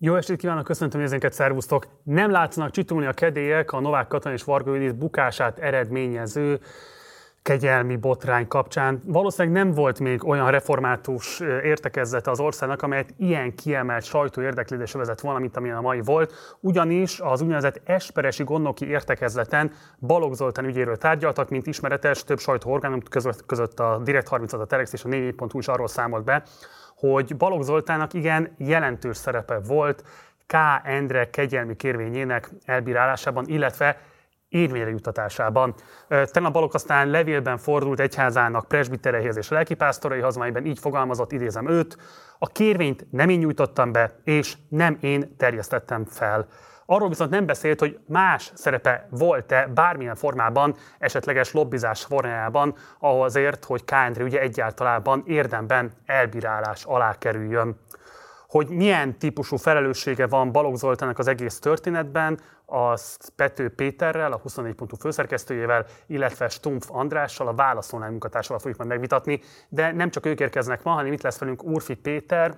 Jó estét kívánok, köszöntöm nézőinket, szervusztok! Nem látszanak csitulni a kedélyek a Novák Katalin és Varga Judit bukását eredményező kegyelmi botrány kapcsán. Valószínűleg nem volt még olyan református értekezlete az országnak, amelyet ilyen kiemelt sajtó érdeklődésre vezet volna, mint amilyen a mai volt. Ugyanis az úgynevezett Esperesi gondnoki értekezleten Balogh Zoltán ügyéről tárgyaltak, mint ismeretes, több sajtóorgánum között, között a Direkt 30 a Telex és a 4.hu is arról számolt be, hogy Balogh Zoltának igen jelentős szerepe volt K. Endre kegyelmi kérvényének elbírálásában, illetve érvényre juttatásában. Tegnap Balogh aztán levélben fordult egyházának presbitereihez és lelkipásztoraihoz, amelyben így fogalmazott, idézem őt, a kérvényt nem én nyújtottam be, és nem én terjesztettem fel. Arról viszont nem beszélt, hogy más szerepe volt-e bármilyen formában, esetleges lobbizás formájában azért, hogy K. Endre ugye egyáltalában érdemben elbírálás alá kerüljön. Hogy milyen típusú felelőssége van Balogh Zoltának az egész történetben, az Pető Péterrel, a 24 pontú főszerkesztőjével, illetve Stumpf Andrással, a válaszolnál munkatársával fogjuk majd megvitatni, de nem csak ők érkeznek ma, hanem itt lesz velünk Urfi Péter,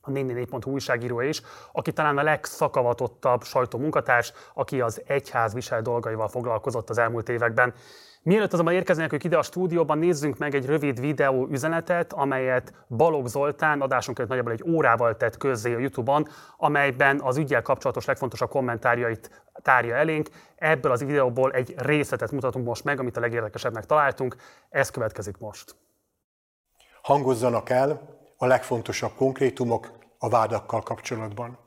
a 444.hu újságírója is, aki talán a legszakavatottabb sajtómunkatárs, aki az egyház visel dolgaival foglalkozott az elmúlt években. Mielőtt azonban érkeznek ők ide a stúdióban, nézzünk meg egy rövid videó üzenetet, amelyet Balogh Zoltán adásunk előtt nagyjából egy órával tett közzé a YouTube-on, amelyben az ügyel kapcsolatos legfontosabb kommentárjait tárja elénk. Ebből az videóból egy részletet mutatunk most meg, amit a legérdekesebbnek találtunk. Ez következik most. Hangozzanak el a legfontosabb konkrétumok a vádakkal kapcsolatban.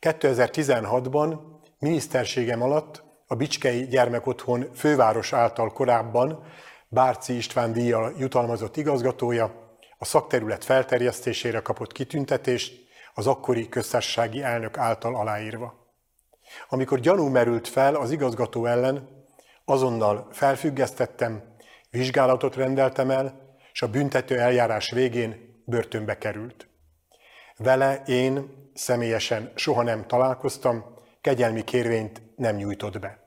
2016-ban miniszterségem alatt a Bicskei Gyermekotthon főváros által korábban Bárci István díjjal jutalmazott igazgatója a szakterület felterjesztésére kapott kitüntetést az akkori köztársasági elnök által aláírva. Amikor gyanú merült fel az igazgató ellen, azonnal felfüggesztettem, vizsgálatot rendeltem el, és a büntető eljárás végén börtönbe került. Vele én személyesen soha nem találkoztam, kegyelmi kérvényt nem nyújtott be.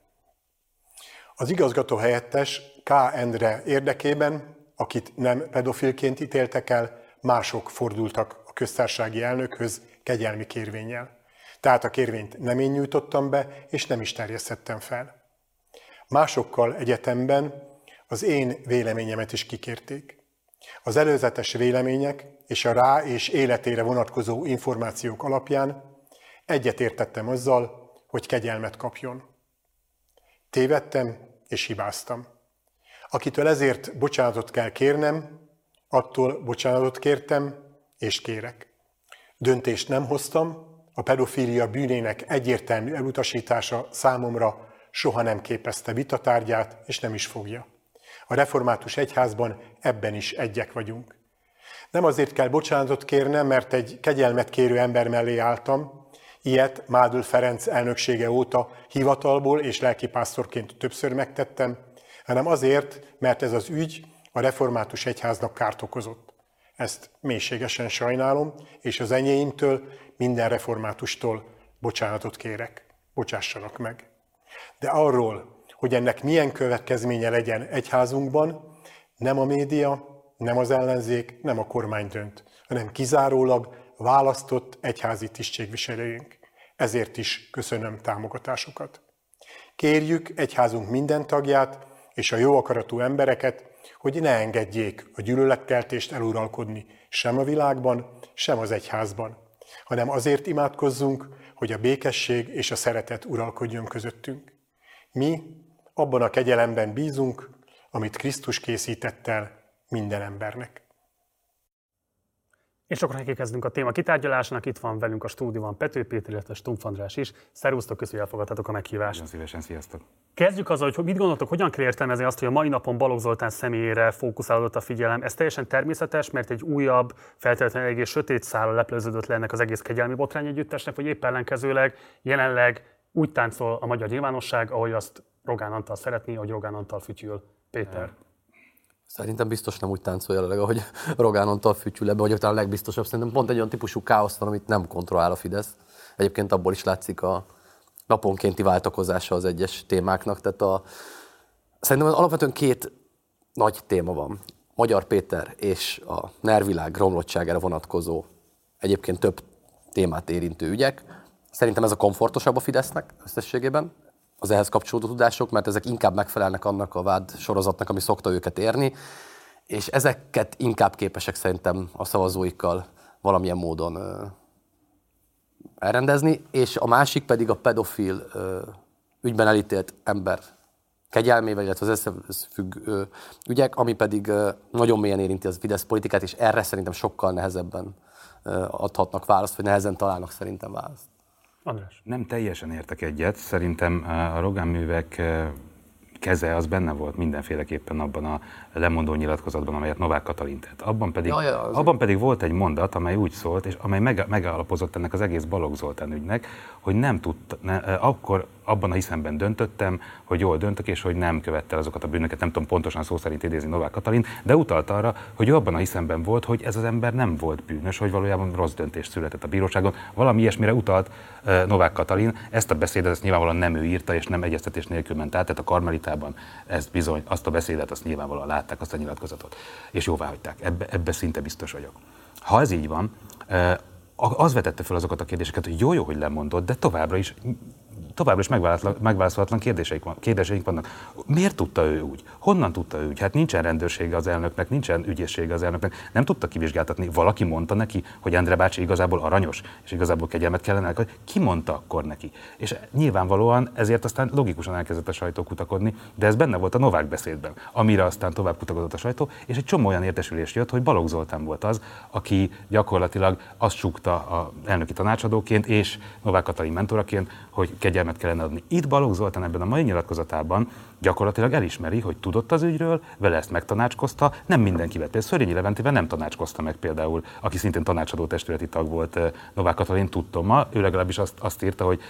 Az igazgató helyettes K. Endre érdekében, akit nem pedofilként ítéltek el, mások fordultak a köztársasági elnökhöz kegyelmi kérvényel. Tehát a kérvényt nem én nyújtottam be, és nem is terjesztettem fel. Másokkal egyetemben az én véleményemet is kikérték. Az előzetes vélemények és a rá és életére vonatkozó információk alapján egyetértettem azzal, hogy kegyelmet kapjon. Tévedtem és hibáztam. Akitől ezért bocsánatot kell kérnem, attól bocsánatot kértem és kérek. Döntést nem hoztam, a pedofília bűnének egyértelmű elutasítása számomra soha nem képezte vitatárgyát, és nem is fogja. A református egyházban ebben is egyek vagyunk. Nem azért kell bocsánatot kérnem, mert egy kegyelmet kérő ember mellé álltam, ilyet Mádul Ferenc elnöksége óta hivatalból és lelkipásztorként többször megtettem, hanem azért, mert ez az ügy a református egyháznak kárt okozott. Ezt mélységesen sajnálom, és az enyéimtől, minden reformátustól bocsánatot kérek. Bocsássanak meg. De arról, hogy ennek milyen következménye legyen egyházunkban, nem a média, nem az ellenzék, nem a kormány dönt, hanem kizárólag választott egyházi tisztségviselőink. Ezért is köszönöm támogatásokat. Kérjük egyházunk minden tagját és a jó akaratú embereket, hogy ne engedjék a gyűlöletkeltést eluralkodni sem a világban, sem az egyházban, hanem azért imádkozzunk, hogy a békesség és a szeretet uralkodjon közöttünk. Mi abban a kegyelemben bízunk, amit Krisztus készített el minden embernek. És akkor neki kezdünk a téma kitárgyalásnak. Itt van velünk a stúdióban Pető Péter, illetve Stumpf András is. Szervusztok, köszönjük, hogy elfogadtatok a meghívást. Nagyon szívesen, sziasztok. Kezdjük azzal, hogy mit gondoltok, hogyan kell értelmezni azt, hogy a mai napon Balogh Zoltán személyére fókuszálódott a figyelem. Ez teljesen természetes, mert egy újabb, feltétlenül egész sötét szállal leplőződött le ennek az egész kegyelmi botrány együttesnek, vagy épp ellenkezőleg jelenleg úgy táncol a magyar nyilvánosság, ahogy azt Rogán Antal szeretné, hogy Rogán Antal fütyül. Péter. Szerintem biztos nem úgy táncol jelenleg, ahogy Rogán Antal fütyül ebbe, vagy talán a legbiztosabb. Szerintem pont egy olyan típusú káosz van, amit nem kontrollál a Fidesz. Egyébként abból is látszik a naponkénti váltakozása az egyes témáknak. Tehát a, szerintem alapvetően két nagy téma van. Magyar Péter és a nervilág romlottságára vonatkozó, egyébként több témát érintő ügyek. Szerintem ez a komfortosabb a Fidesznek összességében, az ehhez kapcsolódó tudások, mert ezek inkább megfelelnek annak a vád sorozatnak, ami szokta őket érni, és ezeket inkább képesek szerintem a szavazóikkal valamilyen módon elrendezni, és a másik pedig a pedofil ügyben elítélt ember kegyelmével, illetve az összefügg ügyek, ami pedig nagyon mélyen érinti az Fidesz politikát, és erre szerintem sokkal nehezebben adhatnak választ, vagy nehezen találnak szerintem választ. András. Nem teljesen értek egyet. Szerintem a Rogán művek keze az benne volt mindenféleképpen abban a lemondó nyilatkozatban, amelyet Novák Katalin tett. Abban pedig, ja, ja, abban pedig volt egy mondat, amely úgy szólt, és amely megállapozott ennek az egész Balogh Zoltán ügynek, hogy nem tudta, ne, akkor abban a hiszemben döntöttem, hogy jól döntök, és hogy nem követte azokat a bűnöket, nem tudom pontosan szó szerint idézni Novák Katalin, de utalt arra, hogy ő abban a hiszemben volt, hogy ez az ember nem volt bűnös, hogy valójában rossz döntés született a bíróságon. Valami ilyesmire utalt uh, Novák Katalin. Ezt a beszédet ezt nyilvánvalóan nem ő írta, és nem egyeztetés nélkül ment át, tehát a Karmelitában ezt bizony, azt a beszédet azt nyilvánvalóan látták, azt a nyilatkozatot, és jóvá hagyták. Ebbe, ebbe szinte biztos vagyok. Ha ez így van, az vetette fel azokat a kérdéseket, hogy jó, jó, hogy lemondott, de továbbra is továbbra is megválaszolatlan kérdéseik, van, kérdéseik vannak. Miért tudta ő úgy? Honnan tudta ő úgy? Hát nincsen rendőrsége az elnöknek, nincsen ügyészsége az elnöknek, nem tudta kivizsgáltatni. Valaki mondta neki, hogy Endre bácsi igazából aranyos, és igazából kegyelmet kellene, hogy ki mondta akkor neki? És nyilvánvalóan ezért aztán logikusan elkezdett a sajtó kutakodni, de ez benne volt a Novák beszédben, amire aztán tovább kutakodott a sajtó, és egy csomó olyan értesülés jött, hogy Balogh Zoltán volt az, aki gyakorlatilag azt súgta a elnöki tanácsadóként és Novák Katalin mentoraként, hogy kegyelmet kellene adni. Itt Balogh Zoltán ebben a mai nyilatkozatában gyakorlatilag elismeri, hogy tudott az ügyről, vele ezt megtanácskozta, nem mindenki vett. Például Szörényi Leventével nem tanácskozta meg például, aki szintén tanácsadó testületi tag volt Novák Katalin, tudtom ma, ő legalábbis azt, azt írta, hogy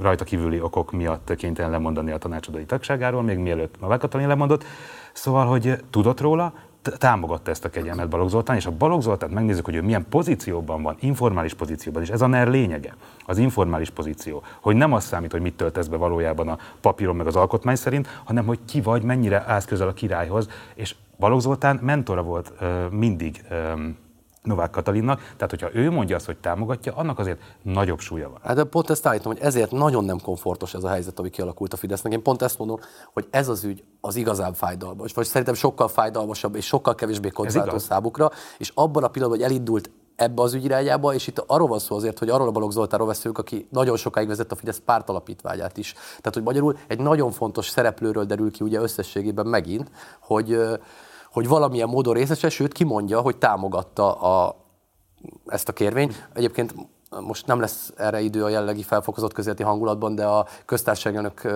rajta kívüli okok miatt kénytelen lemondani a tanácsadói tagságáról, még mielőtt Novák Katalin lemondott. Szóval, hogy tudott róla, támogatta ezt a kegyelmet Balogh Zoltán, és a Balogh Zoltán megnézzük, hogy ő milyen pozícióban van, informális pozícióban, és ez a NER lényege, az informális pozíció, hogy nem az számít, hogy mit töltesz be valójában a papíron meg az alkotmány szerint, hanem hogy ki vagy, mennyire állsz közel a királyhoz, és Balogh Zoltán mentora volt uh, mindig um, Novák Katalinnak, tehát hogyha ő mondja azt, hogy támogatja, annak azért nagyobb súlya van. Hát de pont ezt állítom, hogy ezért nagyon nem komfortos ez a helyzet, ami kialakult a Fidesznek. Én pont ezt mondom, hogy ez az ügy az igazán fájdalmas, vagy szerintem sokkal fájdalmasabb és sokkal kevésbé kockázató számukra, és abban a pillanatban, hogy elindult ebbe az ügyirányába, és itt arról van szó azért, hogy arról a Balogh Zoltánról veszünk, aki nagyon sokáig vezet a Fidesz pártalapítványát is. Tehát, hogy magyarul egy nagyon fontos szereplőről derül ki ugye összességében megint, hogy hogy valamilyen módon részese, sőt kimondja, hogy támogatta a, ezt a kérvényt. Egyébként most nem lesz erre idő a jellegi felfokozott közéleti hangulatban, de a köztársaságának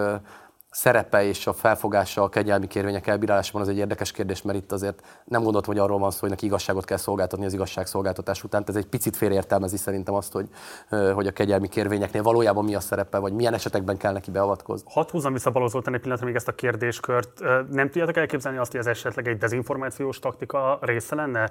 szerepe és a felfogása a kegyelmi kérvények elbírálásában az egy érdekes kérdés, mert itt azért nem gondoltam, hogy arról van szó, hogy neki igazságot kell szolgáltatni az igazságszolgáltatás után. Ez egy picit félreértelmezi szerintem azt, hogy, hogy a kegyelmi kérvényeknél valójában mi a szerepe, vagy milyen esetekben kell neki beavatkozni. Hadd húzzam vissza egy pillanatra még ezt a kérdéskört. Nem tudjátok elképzelni azt, hogy ez esetleg egy dezinformációs taktika része lenne?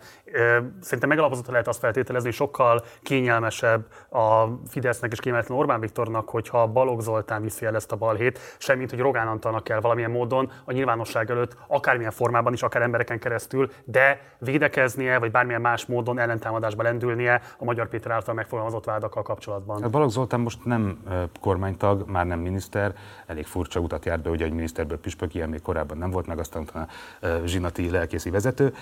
Szerintem megalapozott lehet azt feltételezni, hogy sokkal kényelmesebb a Fidesznek és kényelmetlen Orbán Viktornak, hogyha Balogh Zoltán viszi el ezt a balhét, semmint, hogy Rogán Antalnak kell valamilyen módon a nyilvánosság előtt, akármilyen formában is, akár embereken keresztül, de védekeznie, vagy bármilyen más módon ellentámadásba lendülnie a Magyar Péter által megfogalmazott vádakkal kapcsolatban. Hát Balogh Zoltán most nem kormánytag, már nem miniszter, elég furcsa utat járt be, ugye egy miniszterből püspök, ilyen még korábban nem volt, meg aztán a zsinati lelkészi vezető,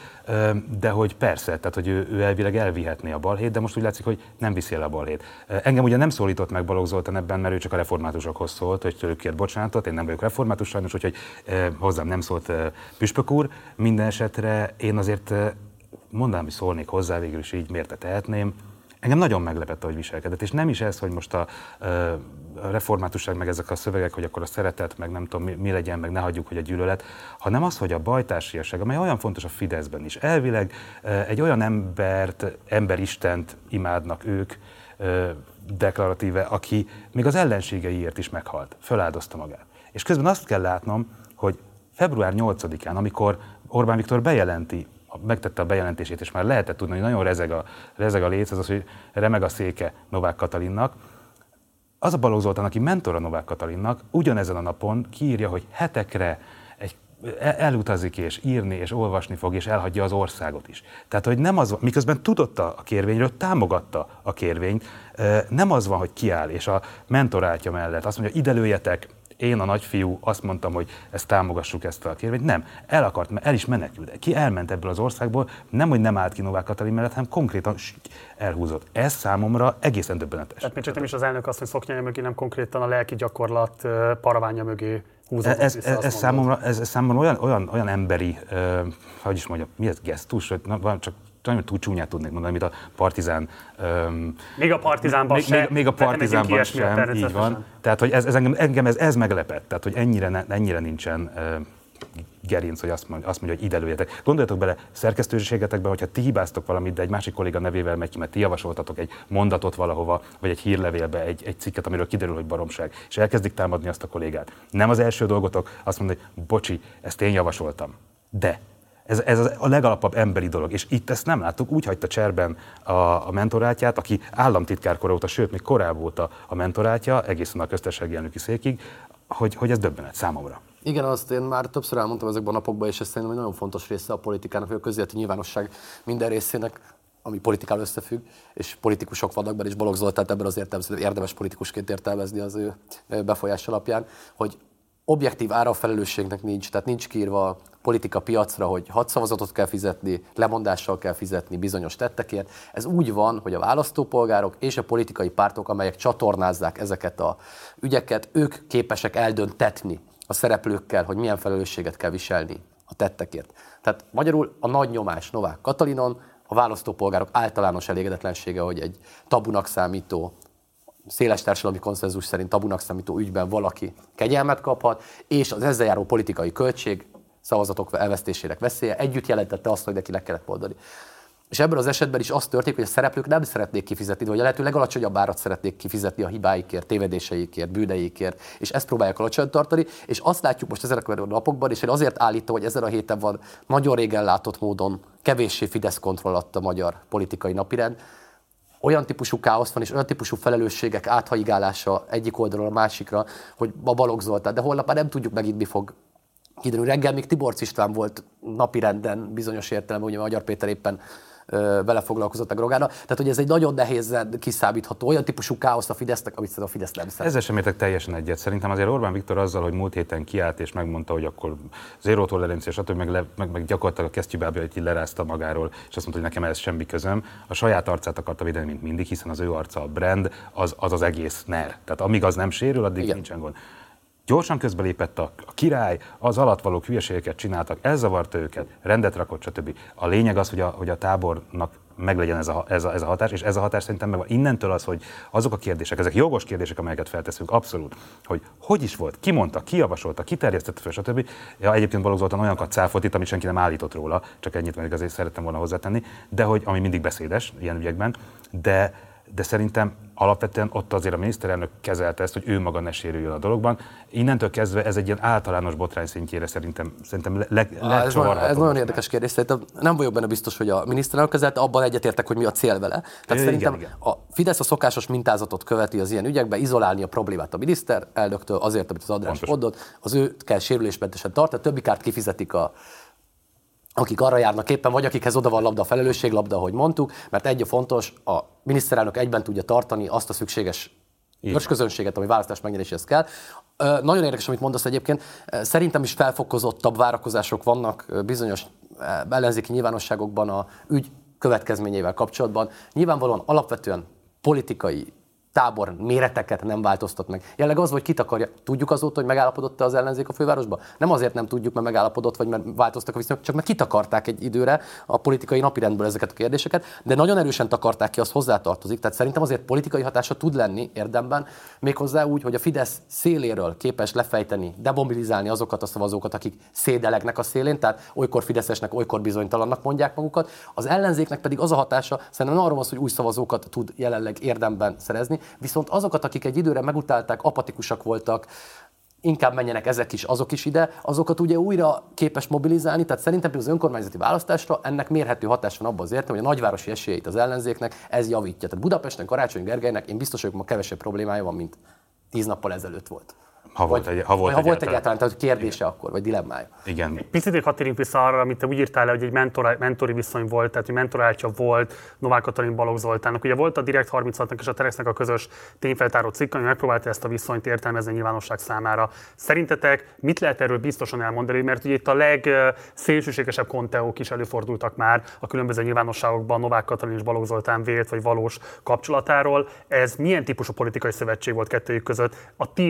de hogy persze, tehát hogy ő, ő elvileg elvihetné a balhét, de most úgy látszik, hogy nem viszi el a balhét. Engem ugye nem szólított meg Balogh Zoltán ebben, mert ő csak a reformátusokhoz szólt, hogy tőlük kért bocsánatot, én nem vagyok református sajnos, úgyhogy eh, hozzám nem szólt Püspök úr. Minden esetre én azért mondanám, hogy szólnék hozzá, végül is így miért tehetném. Engem nagyon meglepett, hogy viselkedett, és nem is ez, hogy most a, a reformátusság, meg ezek a szövegek, hogy akkor a szeretet, meg nem tudom mi, mi legyen, meg ne hagyjuk, hogy a gyűlölet, hanem az, hogy a bajtársiasság, amely olyan fontos a Fideszben is. Elvileg egy olyan embert, emberistent imádnak ők, deklaratíve, aki még az ellenségeiért is meghalt, föláldozta magát. És közben azt kell látnom, hogy február 8-án, amikor Orbán Viktor bejelenti, megtette a bejelentését, és már lehetett tudni, hogy nagyon rezeg a, rezeg a léc, az az, hogy remeg a széke Novák Katalinnak, az a Balogh Zoltán, aki mentor a Novák Katalinnak, ugyanezen a napon kiírja, hogy hetekre egy elutazik és írni és olvasni fog, és elhagyja az országot is. Tehát, hogy nem az van, miközben tudotta a kérvényről, támogatta a kérvényt, nem az van, hogy kiáll, és a mentorátja mellett azt mondja, ide lőjetek, én a nagyfiú azt mondtam, hogy ezt támogassuk ezt a kérvényt. Nem, el akart, el is menekült. Ki elment ebből az országból, nem, hogy nem állt ki Novák Katalin mellett, hanem konkrétan elhúzott. Ez számomra egészen döbbenetes. Tehát még csak nem is az elnök azt, hogy szoknyája mögé, nem konkrétan a lelki gyakorlat paraványa mögé húzott. Ez, ez, ez, számomra, ez, ez számomra olyan, olyan, olyan emberi, uh, hogy is mondjam, mi ez gesztus, hogy na, csak nagyon túl csúnyát tudnék mondani, mint a partizán. Um, még a partizánban még, sem. Még, még a partizánban sem, így van. Tehát, hogy ez, ez engem, engem ez, ez meglepett, tehát, hogy ennyire, ne, ennyire nincsen uh, gerinc, hogy azt mondja, azt mondja hogy ide lőjetek. Gondoljatok bele szerkesztőségetekbe, hogyha ti hibáztok valamit, de egy másik kolléga nevével megy ki, mert ti javasoltatok egy mondatot valahova, vagy egy hírlevélbe, egy, egy cikket, amiről kiderül, hogy baromság, és elkezdik támadni azt a kollégát. Nem az első dolgotok azt mondani, hogy bocsi, ezt én javasoltam. De ez, ez a legalapabb emberi dolog. És itt ezt nem láttuk. Úgy hagyta cserben a, a mentorátját, aki államtitkár óta, sőt, még korábban óta a mentorátja, egészen a köztársasági elnöki székig, hogy, hogy ez döbbenet számomra. Igen, azt én már többször elmondtam ezekben a napokban, és ez szerintem egy nagyon fontos része a politikának, hogy a közéleti nyilvánosság minden részének ami politikál összefügg, és politikusok vannak benne, és Balogh Zoltán ebben az értelemben érdemes politikusként értelmezni az ő befolyás alapján, hogy objektív ára a felelősségnek nincs, tehát nincs kiírva politika piacra, hogy hat szavazatot kell fizetni, lemondással kell fizetni bizonyos tettekért. Ez úgy van, hogy a választópolgárok és a politikai pártok, amelyek csatornázzák ezeket a ügyeket, ők képesek eldöntetni a szereplőkkel, hogy milyen felelősséget kell viselni a tettekért. Tehát magyarul a nagy nyomás Novák Katalinon, a választópolgárok általános elégedetlensége, hogy egy tabunak számító széles társadalmi konszenzus szerint tabunak számító ügyben valaki kegyelmet kaphat, és az ezzel járó politikai költség szavazatok elvesztésének veszélye együtt jelentette azt, hogy neki le kellett mondani. És ebben az esetben is az történik, hogy a szereplők nem szeretnék kifizetni, vagy a lehető legalacsonyabb árat szeretnék kifizetni a hibáikért, tévedéseikért, bűneikért, és ezt próbálják alacsony tartani. És azt látjuk most ezekben a napokban, és én azért állítom, hogy ezen a héten van nagyon régen látott módon kevéssé Fidesz kontroll a magyar politikai napirend, olyan típusú káosz van, és olyan típusú felelősségek áthaigálása egyik oldalról a másikra, hogy a Balogh Zoltán, de holnap már nem tudjuk megint mi fog kiderülni. Reggel még Tiborc István volt napirenden bizonyos értelemben, ugye Magyar Péter éppen vele foglalkozott a Grogána. Tehát, hogy ez egy nagyon nehézen kiszámítható, olyan típusú káosz a Fidesznek, amit a Fidesz nem szeret. Ezzel sem értek teljesen egyet. Szerintem azért Orbán Viktor azzal, hogy múlt héten kiállt és megmondta, hogy akkor zéró tolerancia, stb. Meg, le, meg, meg gyakorlatilag a kesztyűbábja, hogy lerázta magáról, és azt mondta, hogy nekem ez semmi közöm. A saját arcát akarta védeni, mint mindig, hiszen az ő arca a brand, az az, az egész NER. Tehát amíg az nem sérül, addig Igen. nincsen gond. Gyorsan közbelépett a, a király, az alattvalók hülyeségeket csináltak, ez zavarta őket, rendet rakott, stb. A lényeg az, hogy a, hogy a tábornak meglegyen ez a, ez, a, ez a hatás, és ez a hatás szerintem meg van. Innentől az, hogy azok a kérdések, ezek jogos kérdések, amelyeket felteszünk, abszolút, hogy hogy is volt, ki mondta, ki javasolta, ki terjesztette fel, stb. Ja, egyébként Balogh Zoltán olyanokat cáfolt itt, amit senki nem állított róla, csak ennyit még azért szerettem volna hozzátenni, de hogy, ami mindig beszédes ilyen ügyekben, de de szerintem alapvetően ott azért a miniszterelnök kezelte ezt, hogy ő maga ne sérüljön a dologban. Innentől kezdve ez egy ilyen általános botrány szintjére szerintem, szerintem le, le, le ez, nagyon, ez nagyon érdekes kérdés. Szerintem nem vagyok benne biztos, hogy a miniszterelnök kezelte, abban egyetértek, hogy mi a cél vele. Tehát é, szerintem igen, igen. a Fidesz a szokásos mintázatot követi az ilyen ügyekben, izolálni a problémát a miniszterelnöktől, azért, amit az András mondott, az ő kell sérülésmentesen tartani, a többi kárt kifizetik a, akik arra járnak éppen, vagy akikhez oda van labda, a felelősséglabda, ahogy mondtuk, mert egy a fontos, a miniszterelnök egyben tudja tartani azt a szükséges közönséget, ami választás megnyeréséhez kell. Nagyon érdekes, amit mondasz egyébként. Szerintem is felfokozottabb várakozások vannak bizonyos ellenzéki nyilvánosságokban a ügy következményével kapcsolatban. Nyilvánvalóan alapvetően politikai tábor méreteket nem változtat meg. Jelenleg az, hogy kit akarja. Tudjuk azóta, hogy megállapodott az ellenzék a fővárosba? Nem azért nem tudjuk, mert megállapodott, vagy mert változtak a viszonyok, csak mert kitakarták egy időre a politikai napirendből ezeket a kérdéseket, de nagyon erősen takarták ki, az hozzátartozik. Tehát szerintem azért politikai hatása tud lenni érdemben, méghozzá úgy, hogy a Fidesz széléről képes lefejteni, demobilizálni azokat a szavazókat, akik szédelegnek a szélén, tehát olykor Fideszesnek, olykor bizonytalannak mondják magukat. Az ellenzéknek pedig az a hatása, szerintem arról van hogy új szavazókat tud jelenleg érdemben szerezni, viszont azokat, akik egy időre megutálták, apatikusak voltak, inkább menjenek ezek is, azok is ide, azokat ugye újra képes mobilizálni, tehát szerintem az önkormányzati választásra ennek mérhető hatás van abban az értem, hogy a nagyvárosi esélyeit az ellenzéknek ez javítja. Tehát Budapesten Karácsony Gergelynek én biztos vagyok, ma kevesebb problémája van, mint tíz nappal ezelőtt volt. Ha volt, vagy, egy, ha volt, ha volt egyáltalán, tehát kérdése Igen. akkor, vagy dilemmája. Igen. Picit még hatérjünk vissza arra, amit te úgy írtál le, hogy egy mentor, mentori viszony volt, tehát hogy mentoráltja volt Novák Katalin Balogh Zoltánnak. Ugye volt a Direkt 36-nak és a Terexnek a közös tényfeltáró cikk, ami megpróbálta ezt a viszonyt értelmezni a nyilvánosság számára. Szerintetek mit lehet erről biztosan elmondani, mert ugye itt a legszélsőségesebb konteók is előfordultak már a különböző nyilvánosságokban Novák Katalin és Balogh Zoltán vélt vagy valós kapcsolatáról. Ez milyen típusú politikai szövetség volt kettőjük között? A ti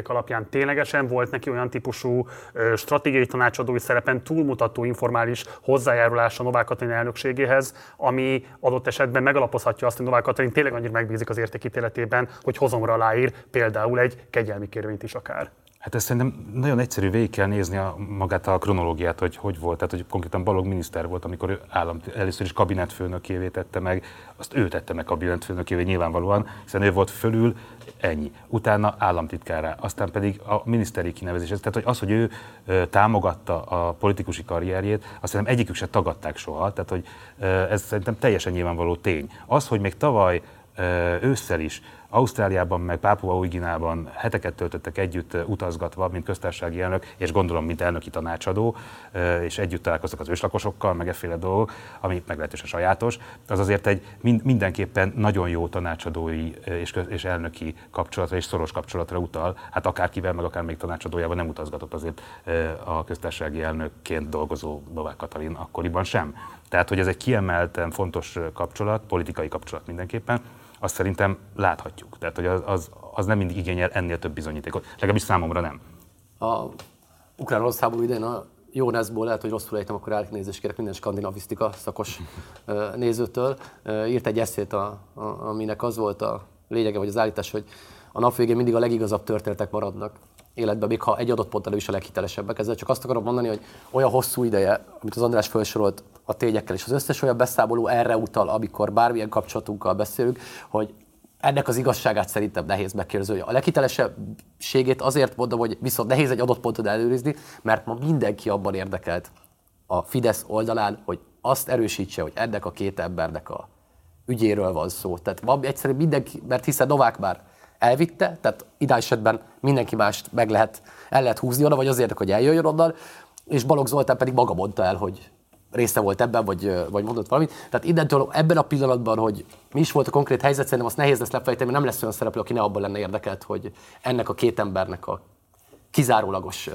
értesülésetek alapján ténylegesen volt neki olyan típusú stratégiai tanácsadói szerepen túlmutató informális hozzájárulása Novák Katalin elnökségéhez, ami adott esetben megalapozhatja azt, hogy Novák Katalin tényleg annyira megbízik az értékítéletében, hogy hozomra aláír például egy kegyelmi kérvényt is akár. Hát ezt szerintem nagyon egyszerű végig kell nézni a, magát a kronológiát, hogy hogy volt. Tehát, hogy konkrétan Balog miniszter volt, amikor ő állam, először is kabinetfőnökévé tette meg, azt ő tette meg kabinetfőnökévé nyilvánvalóan, hiszen ő volt fölül, ennyi. Utána államtitkára, aztán pedig a miniszteri kinevezés. Tehát hogy az, hogy ő ö, támogatta a politikusi karrierjét, azt szerintem egyikük se tagadták soha. Tehát, hogy ö, ez szerintem teljesen nyilvánvaló tény. Az, hogy még tavaly ősszel is Ausztráliában, meg Pápua Új-Ginában heteket töltöttek együtt utazgatva, mint köztársasági elnök, és gondolom, mint elnöki tanácsadó, és együtt találkoztak az őslakosokkal, meg efféle dolgok, ami meglehetősen sajátos. Az azért egy mindenképpen nagyon jó tanácsadói és, elnöki kapcsolatra és szoros kapcsolatra utal. Hát akárkivel, meg akár még tanácsadójában nem utazgatott azért a köztársasági elnökként dolgozó Novák Katalin akkoriban sem. Tehát, hogy ez egy kiemelten fontos kapcsolat, politikai kapcsolat mindenképpen, azt szerintem láthatjuk. Tehát, hogy az, az, az nem mindig igényel ennél több bizonyítékot. Legalábbis számomra nem. A ukrán-orosz háború idején a Jónászból lehet, hogy rosszul ejtem, akkor elnézést kérek minden skandinavisztika szakos nézőtől. Írt egy eszét, a, a, aminek az volt a lényege, vagy az állítás, hogy a nap végén mindig a legigazabb történetek maradnak életben, még ha egy adott ponttal is a leghitelesebbek. Ezzel csak azt akarom mondani, hogy olyan hosszú ideje, amit az András felsorolt a tényekkel, és az összes olyan beszámoló erre utal, amikor bármilyen kapcsolatunkkal beszélünk, hogy ennek az igazságát szerintem nehéz megkérdezni. A leghitelesebbségét azért mondom, hogy viszont nehéz egy adott pontot előrizni, mert ma mindenki abban érdekelt a Fidesz oldalán, hogy azt erősítse, hogy ennek a két embernek a ügyéről van szó. Tehát van egyszerűen mindenki, mert hiszen Novák már elvitte, tehát idá esetben mindenki mást meg lehet, el lehet húzni oda, vagy azért, hogy eljöjjön onnan, és Balogh Zoltán pedig maga mondta el, hogy része volt ebben, vagy, vagy mondott valamit. Tehát innentől ebben a pillanatban, hogy mi is volt a konkrét helyzet, szerintem azt nehéz lesz lefejteni, mert nem lesz olyan szereplő, aki ne abban lenne érdekelt, hogy ennek a két embernek a kizárólagos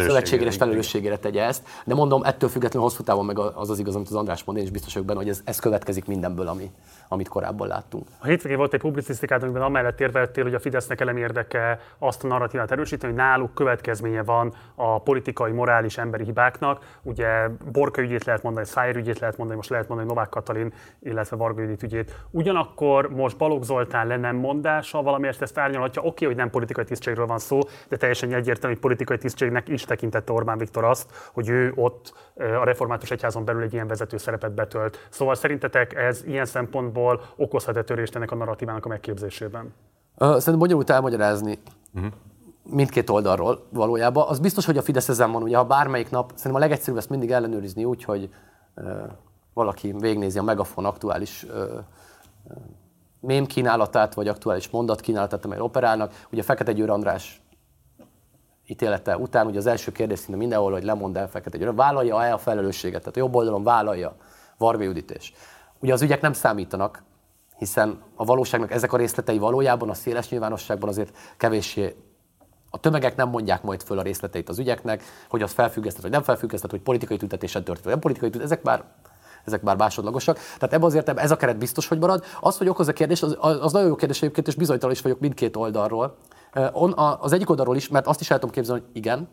szövetségére és felelősségére tegye ezt. De mondom, ettől függetlenül hosszú távon meg az az igaz, amit az András mond, én is biztos vagyok benne, hogy ez, ez következik mindenből, ami, amit korábban láttunk. A hétvégén volt egy publicisztikát, amiben amellett érveltél, hogy a Fidesznek elem érdeke azt a narratívát erősíteni, hogy náluk következménye van a politikai, morális, emberi hibáknak. Ugye Borka ügyét lehet mondani, Szájer ügyét lehet mondani, most lehet mondani Novák Katalin, illetve Varga ügyét. Ugyanakkor most Balogh Zoltán le nem mondása valamiért ezt árnyalhatja. Oké, okay, hogy nem politikai tisztségről van szó, de teljesen egyértelmű, hogy politikai tisztségnek is tekintette Orbán Viktor azt, hogy ő ott a református egyházon belül egy ilyen vezető szerepet betölt. Szóval szerintetek ez ilyen szempontból okozhat-e törést ennek a narratívának a megképzésében? Szerintem bonyolult elmagyarázni uh-huh. mindkét oldalról valójában. Az biztos, hogy a Fidesz ezen van, ugye ha bármelyik nap, szerintem a legegyszerűbb ezt mindig ellenőrizni úgy, hogy valaki végnézi a Megafon aktuális uh, mém kínálatát, vagy aktuális mondat kínálatát, amely operálnak. Ugye Fekete Győr András ítélete után, ugye az első kérdés szinte mindenhol, hogy lemond el Fekete Győr, vállalja-e a felelősséget, tehát a jobb oldalon vállalja Varga Judit. Ugye az ügyek nem számítanak, hiszen a valóságnak ezek a részletei valójában a széles nyilvánosságban azért kevéssé a tömegek nem mondják majd föl a részleteit az ügyeknek, hogy az felfüggesztett, vagy nem felfüggesztett, hogy politikai tüntetésen történt, nem politikai tüntetés, ezek már ezek már másodlagosak. Tehát ebben azért ez a keret biztos, hogy marad. Az, hogy okoz a kérdés, az, az nagyon jó kérdés egyébként, és bizonytalan is vagyok mindkét oldalról. Az egyik oldalról is, mert azt is el tudom képzelni, hogy igen,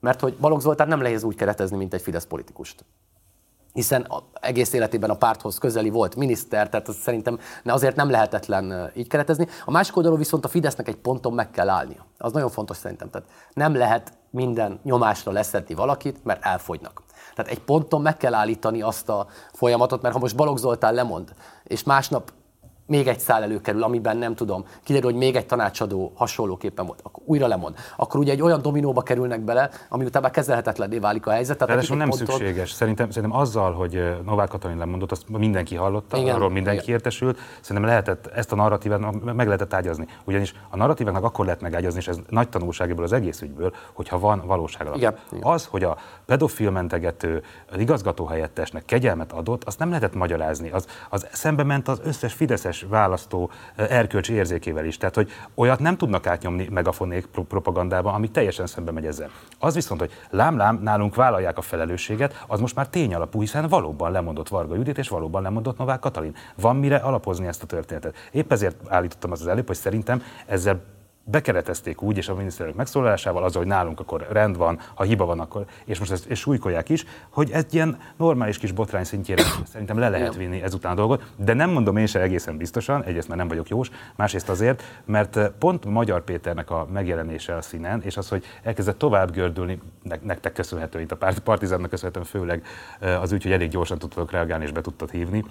mert hogy Balogh Zoltán nem nehéz úgy keretezni, mint egy Fidesz politikust hiszen egész életében a párthoz közeli volt miniszter, tehát az szerintem azért nem lehetetlen így keretezni. A másik oldalról viszont a Fidesznek egy ponton meg kell állnia. Az nagyon fontos szerintem. Tehát nem lehet minden nyomásra leszedni valakit, mert elfogynak. Tehát egy ponton meg kell állítani azt a folyamatot, mert ha most Balogh Zoltán lemond, és másnap még egy szál előkerül, amiben nem tudom, kiderül, hogy még egy tanácsadó hasonlóképpen volt, akkor újra lemond. Akkor ugye egy olyan dominóba kerülnek bele, ami utána kezelhetetlenné válik a helyzet. Tehát nem ponton... szükséges. Szerintem, szerintem azzal, hogy Novák Katalin lemondott, azt mindenki hallotta, igen, arról mindenki igen. értesült. Szerintem lehetett ezt a narratívát meg lehetett ágyazni. Ugyanis a narratíváknak akkor lehet megágyazni, és ez nagy tanulságból az egész ügyből, hogyha van valóság alap. Igen, igen. Az, hogy a pedofil mentegető az igazgatóhelyettesnek kegyelmet adott, azt nem lehetett magyarázni. Az, az szembe ment az összes Fideszes választó erkölcsi érzékével is. Tehát, hogy olyat nem tudnak átnyomni megafonék propagandában, ami teljesen szembe megy ezzel. Az viszont, hogy lám-lám, nálunk vállalják a felelősséget, az most már tény alapú, hiszen valóban lemondott Varga Judit, és valóban lemondott Novák Katalin. Van mire alapozni ezt a történetet. Épp ezért állítottam az, az előbb, hogy szerintem ezzel bekeretezték úgy, és a miniszterek megszólalásával az, hogy nálunk akkor rend van, ha hiba van, akkor, és most ezt és súlykolják is, hogy egy ilyen normális kis botrány szintjére szerintem le lehet vinni ezután a dolgot, de nem mondom én se egészen biztosan, egyrészt mert nem vagyok jós, másrészt azért, mert eh, pont Magyar Péternek a megjelenése a színen, és az, hogy elkezdett tovább gördülni, nektek köszönhető, itt a partizánnak köszönhetően főleg eh, az ügy, hogy elég gyorsan tudtok reagálni és be tudtad hívni,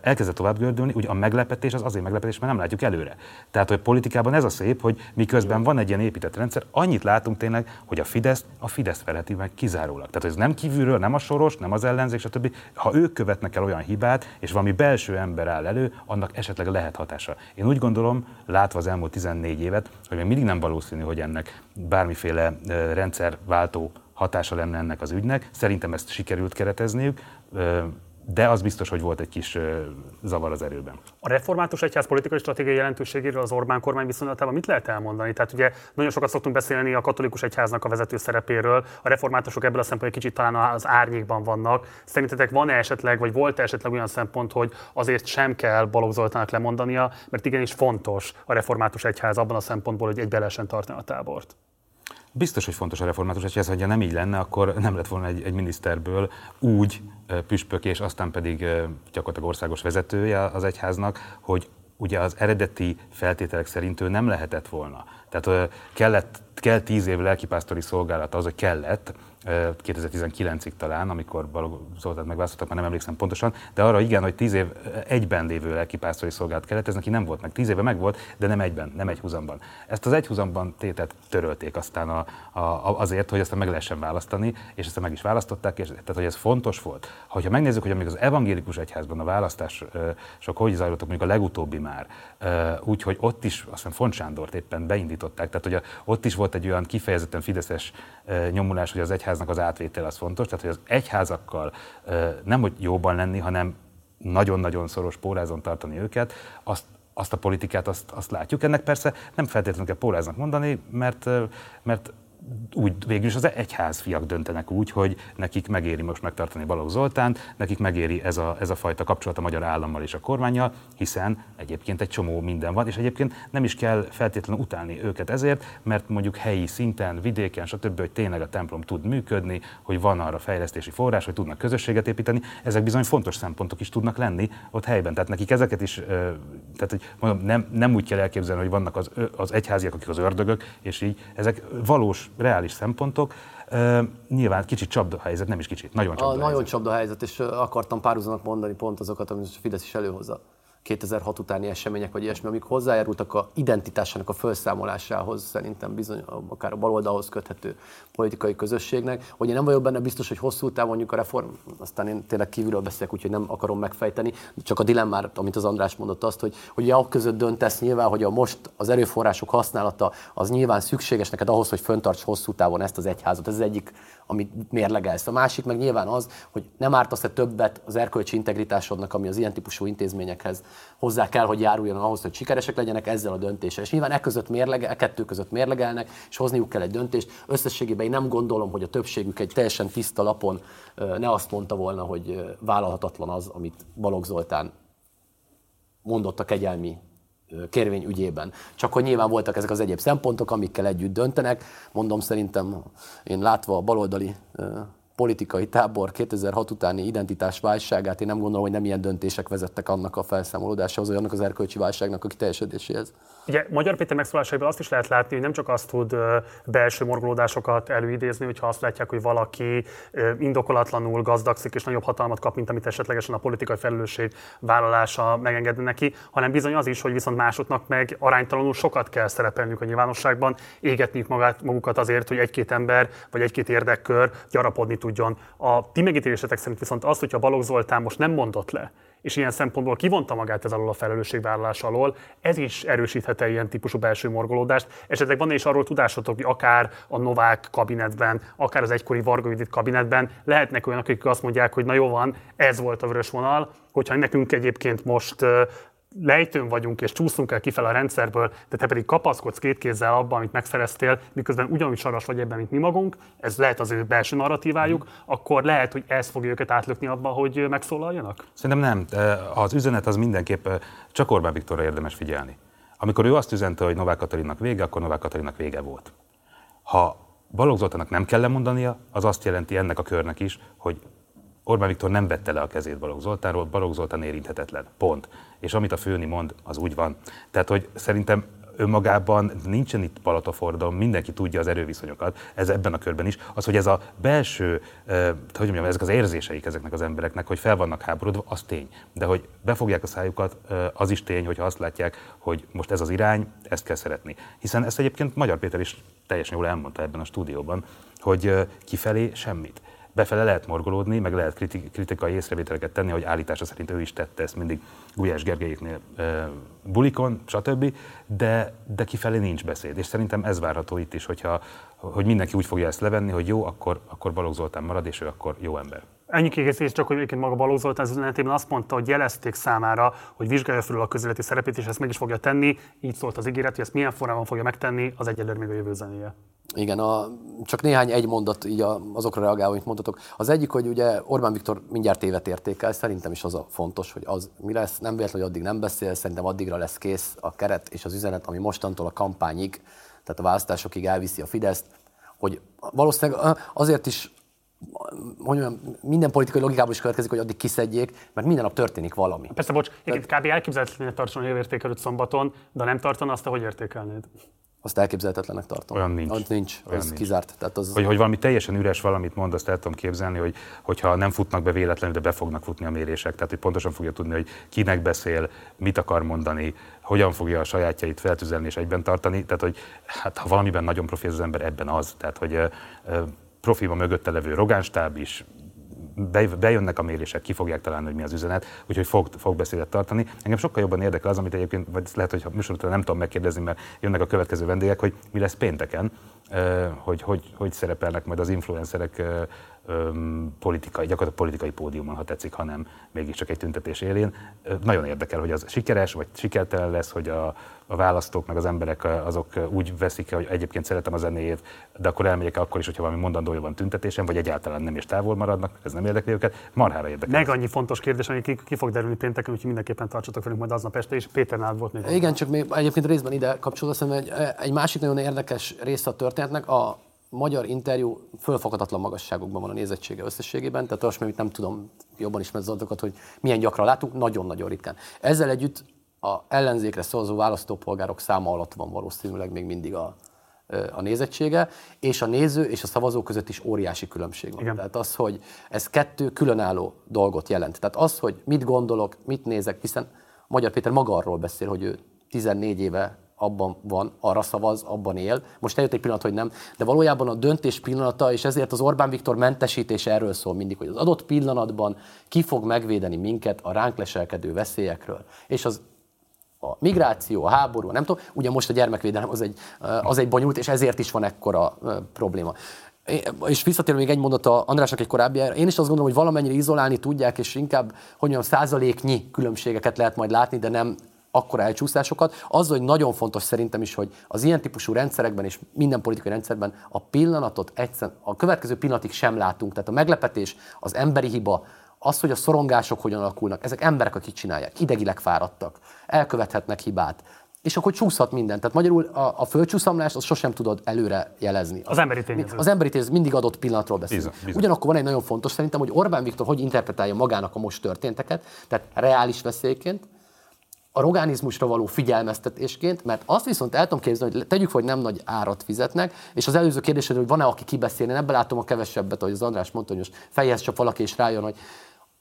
elkezdett tovább gördülni, úgy a meglepetés az azért meglepetés, mert nem látjuk előre. Tehát, hogy politikában ez a szép, hogy hogy miközben van egy ilyen épített rendszer, annyit látunk tényleg, hogy a Fidesz, a Fidesz feleti meg kizárólag. Tehát ez nem kívülről, nem a soros, nem az ellenzék, stb. Ha ők követnek el olyan hibát, és valami belső ember áll elő, annak esetleg lehet hatása. Én úgy gondolom, látva az elmúlt 14 évet, hogy még mindig nem valószínű, hogy ennek bármiféle rendszerváltó hatása lenne ennek az ügynek. Szerintem ezt sikerült keretezniük de az biztos, hogy volt egy kis zavar az erőben. A református egyház politikai stratégiai jelentőségéről az Orbán kormány viszonylatában mit lehet elmondani? Tehát ugye nagyon sokat szoktunk beszélni a katolikus egyháznak a vezető szerepéről, a reformátusok ebből a szempontból kicsit talán az árnyékban vannak. Szerintetek van-e esetleg, vagy volt-e esetleg olyan szempont, hogy azért sem kell Balogh Zoltának lemondania, mert igenis fontos a református egyház abban a szempontból, hogy egy lehessen tartani a tábort? Biztos, hogy fontos a református egyház, ha nem így lenne, akkor nem lett volna egy, egy miniszterből úgy püspök és aztán pedig gyakorlatilag országos vezetője az egyháznak, hogy ugye az eredeti feltételek szerint ő nem lehetett volna. Tehát kellett, kell tíz év lelkipásztori szolgálat az, hogy kellett, 2019-ig talán, amikor Balogh Zoltán megválasztottak, már nem emlékszem pontosan, de arra igen, hogy tíz év egyben lévő lelkipásztori szolgálat kellett, ez neki nem volt meg. Tíz éve meg volt, de nem egyben, nem egy húzamban. Ezt az egy húzamban tétet törölték aztán a, a, azért, hogy ezt meg lehessen választani, és ezt meg is választották, és tehát hogy ez fontos volt. Ha megnézzük, hogy amíg az evangélikus egyházban a választások hogy zajlottak, mondjuk a legutóbbi már, úgyhogy ott is, azt hiszem Font Sándort éppen beindították, tehát hogy a, ott is volt egy olyan kifejezetten fideszes nyomulás, hogy az egyház egyháznak az átvétel az fontos, tehát hogy az egyházakkal nem hogy jóban lenni, hanem nagyon-nagyon szoros pórázon tartani őket, azt, azt a politikát azt, azt látjuk. Ennek persze nem feltétlenül kell póráznak mondani, mert, mert úgy végül is az egyház fiak döntenek úgy, hogy nekik megéri most megtartani Balogh Zoltán, nekik megéri ez a, ez a fajta kapcsolat a magyar állammal és a kormányjal, hiszen egyébként egy csomó minden van, és egyébként nem is kell feltétlenül utálni őket ezért, mert mondjuk helyi szinten, vidéken, stb., hogy tényleg a templom tud működni, hogy van arra fejlesztési forrás, hogy tudnak közösséget építeni, ezek bizony fontos szempontok is tudnak lenni ott helyben. Tehát nekik ezeket is, tehát hogy mondom, nem, nem úgy kell elképzelni, hogy vannak az, az egyháziak, akik az ördögök, és így ezek valós reális szempontok. Uh, nyilván kicsit csapda helyzet, nem is kicsit, nagyon csapda a. Nagyon csapda helyzet, és akartam párhuzamnak mondani pont azokat, amit a Fidesz is előhozza. 2006 utáni események, vagy ilyesmi, amik hozzájárultak a identitásának a felszámolásához, szerintem bizony akár a baloldalhoz köthető politikai közösségnek, hogy én nem vagyok benne biztos, hogy hosszú távon mondjuk a reform, aztán én tényleg kívülről beszélek, úgyhogy nem akarom megfejteni, csak a dilemmát, amit az András mondott azt, hogy, hogy a között döntesz nyilván, hogy a most az erőforrások használata az nyilván szükséges neked ahhoz, hogy föntarts hosszú távon ezt az egyházat. Ez az egyik, amit mérlegelsz. A másik meg nyilván az, hogy nem ártasz-e többet az erkölcsi integritásodnak, ami az ilyen típusú intézményekhez hozzá kell, hogy járuljon ahhoz, hogy sikeresek legyenek ezzel a döntéssel. És nyilván e, között mérlege, e kettő között mérlegelnek, és hozniuk kell egy döntést. Összességében én nem gondolom, hogy a többségük egy teljesen tiszta lapon ne azt mondta volna, hogy vállalhatatlan az, amit Balogh Zoltán mondott a kegyelmi kérvény ügyében. Csak hogy nyilván voltak ezek az egyéb szempontok, amikkel együtt döntenek. Mondom, szerintem én látva a baloldali politikai tábor 2006 utáni identitás válságát, én nem gondolom, hogy nem ilyen döntések vezettek annak a felszámolódásához, vagy annak az erkölcsi válságnak a kiteljesedéséhez. Ugye Magyar Péter megszólásaiból azt is lehet látni, hogy nem csak azt tud belső morgolódásokat előidézni, hogyha azt látják, hogy valaki indokolatlanul gazdagszik és nagyobb hatalmat kap, mint amit esetlegesen a politikai felelősség vállalása megengedne neki, hanem bizony az is, hogy viszont másoknak meg aránytalanul sokat kell szerepelniük a nyilvánosságban, égetniük magát, magukat azért, hogy egy-két ember vagy egy-két érdekkör gyarapodni tudjon. A ti megítélésetek szerint viszont az, hogyha Balogh Zoltán most nem mondott le, és ilyen szempontból kivonta magát ez alól a felelősségvállalás alól, ez is erősíthet ilyen típusú belső morgolódást. Esetleg van is arról tudásotok, hogy akár a Novák kabinetben, akár az egykori Varga Judit kabinetben lehetnek olyanok, akik azt mondják, hogy na jó van, ez volt a vörös vonal, hogyha nekünk egyébként most lejtőn vagyunk és csúszunk el kifele a rendszerből, de te pedig kapaszkodsz két kézzel abban, amit megszereztél, miközben ugyanúgy saras vagy ebben, mint mi magunk, ez lehet az ő belső narratívájuk, mm. akkor lehet, hogy ez fogja őket átlökni abba, hogy megszólaljanak? Szerintem nem. Az üzenet az mindenképp csak Orbán Viktorra érdemes figyelni. Amikor ő azt üzente, hogy Novák Katalinnak vége, akkor Novák Katalinnak vége volt. Ha Balogh Zoltának nem kell lemondania, az azt jelenti ennek a körnek is, hogy Orbán Viktor nem vette le a kezét Balogh Zoltánról, Balogh Zoltán érinthetetlen. Pont. És amit a főni mond, az úgy van. Tehát, hogy szerintem önmagában nincsen itt palatafordalom, mindenki tudja az erőviszonyokat, ez ebben a körben is. Az, hogy ez a belső, eh, hogy mondjam, ezek az érzéseik ezeknek az embereknek, hogy fel vannak háborodva, az tény. De hogy befogják a szájukat, eh, az is tény, hogyha azt látják, hogy most ez az irány, ezt kell szeretni. Hiszen ezt egyébként Magyar Péter is teljesen jól elmondta ebben a stúdióban, hogy eh, kifelé semmit befele lehet morgolódni, meg lehet kritikai észrevételeket tenni, hogy állítása szerint ő is tette ezt mindig Gulyás Gergelyéknél e, bulikon, stb., de, de kifelé nincs beszéd. És szerintem ez várható itt is, hogyha, hogy mindenki úgy fogja ezt levenni, hogy jó, akkor, akkor Balogh Zoltán marad, és ő akkor jó ember. Ennyi kiegészítés csak, hogy egyébként maga Balogh Zoltán az üzenetében azt mondta, hogy jelezték számára, hogy vizsgálja felül a közéleti szerepét, és ezt meg is fogja tenni. Így szólt az ígéret, hogy ezt milyen formában fogja megtenni, az egyelőre még a jövő zenéje. Igen, a, csak néhány egy mondat így a, azokra reagálva, amit mondtatok. Az egyik, hogy ugye Orbán Viktor mindjárt évet értékel, szerintem is az a fontos, hogy az mi lesz, nem véletlen, hogy addig nem beszél, szerintem addigra lesz kész a keret és az üzenet, ami mostantól a kampányig, tehát a választásokig elviszi a Fideszt, hogy valószínűleg azért is hogy mondjam, minden politikai logikából is következik, hogy addig kiszedjék, mert minden nap történik valami. Persze, bocs, de... kb. elképzelhetetlen, tartson a értékelőt szombaton, de nem tartana, azt, hogy értékelnéd? azt elképzelhetetlenek tartom. Olyan nincs. Ott nincs, Olyan az nincs. kizárt. Tehát az... Hogy, hogy valami teljesen üres valamit mond, azt el tudom képzelni, hogy, hogyha nem futnak be véletlenül, de be fognak futni a mérések. Tehát, hogy pontosan fogja tudni, hogy kinek beszél, mit akar mondani, hogyan fogja a sajátjait feltüzelni és egyben tartani. Tehát, hogy hát, ha valamiben nagyon profi az ember, ebben az. Tehát, hogy profi a mögötte levő rogánstáb is, bejönnek a mérések, ki fogják találni, hogy mi az üzenet, úgyhogy fog, fog beszédet tartani. Engem sokkal jobban érdekel az, amit egyébként, vagy lehet, hogy műsorottan nem tudom megkérdezni, mert jönnek a következő vendégek, hogy mi lesz pénteken, hogy hogy, hogy szerepelnek majd az influencerek politikai, gyakorlatilag politikai pódiumon, ha tetszik, hanem mégiscsak egy tüntetés élén. Nagyon érdekel, hogy az sikeres, vagy sikertelen lesz, hogy a, a választók, meg az emberek azok úgy veszik hogy egyébként szeretem a zenéjét, de akkor elmegyek akkor is, hogyha valami mondandója van tüntetésen, vagy egyáltalán nem és távol maradnak, ez nem érdekli őket, marhára érdekel. Meg annyi fontos kérdés, ami ki, ki fog derülni pénteken, úgyhogy mindenképpen tartsatok velünk majd aznap este, és Péter nálad volt még. Igen, csak még egyébként részben ide kapcsolódva, egy, egy másik nagyon érdekes része a történetnek, a, magyar interjú fölfoghatatlan magasságokban van a nézettsége összességében, tehát azt amit nem tudom jobban ismerni az hogy milyen gyakran látunk, nagyon-nagyon ritkán. Ezzel együtt a ellenzékre szavazó választópolgárok száma alatt van valószínűleg még mindig a, a nézettsége, és a néző és a szavazó között is óriási különbség van. Igen. Tehát az, hogy ez kettő különálló dolgot jelent. Tehát az, hogy mit gondolok, mit nézek, hiszen Magyar Péter maga arról beszél, hogy ő 14 éve abban van, arra szavaz, abban él. Most eljött egy pillanat, hogy nem, de valójában a döntés pillanata, és ezért az Orbán Viktor mentesítése erről szól mindig, hogy az adott pillanatban ki fog megvédeni minket a ránk leselkedő veszélyekről. És az a migráció, a háború, nem tudom, ugye most a gyermekvédelem az egy, az egy bonyolult, és ezért is van ekkora probléma. És visszatérve még egy mondat a Andrásnak egy korábbi, én is azt gondolom, hogy valamennyire izolálni tudják, és inkább, hogy mondjam, százaléknyi különbségeket lehet majd látni, de nem akkora elcsúszásokat. Az, hogy nagyon fontos szerintem is, hogy az ilyen típusú rendszerekben és minden politikai rendszerben a pillanatot egyszer, a következő pillanatig sem látunk. Tehát a meglepetés, az emberi hiba, az, hogy a szorongások hogyan alakulnak, ezek emberek, akik csinálják, idegileg fáradtak, elkövethetnek hibát, és akkor csúszhat minden. Tehát magyarul a, a földcsúszamlást azt sosem tudod előre jelezni. Az emberi tényező. Az emberi tényező mindig adott pillanatról beszél. Bizony, bizony. Ugyanakkor van egy nagyon fontos szerintem, hogy Orbán Viktor hogy interpretálja magának a most történteket, tehát reális veszélyként, a rogánizmusra való figyelmeztetésként, mert azt viszont el tudom képzelni, hogy tegyük, hogy nem nagy árat fizetnek, és az előző kérdésed, hogy van-e, aki kibeszélni, ebben látom a kevesebbet, hogy az András mondta, hogy most fejez csak valaki és rájön, hogy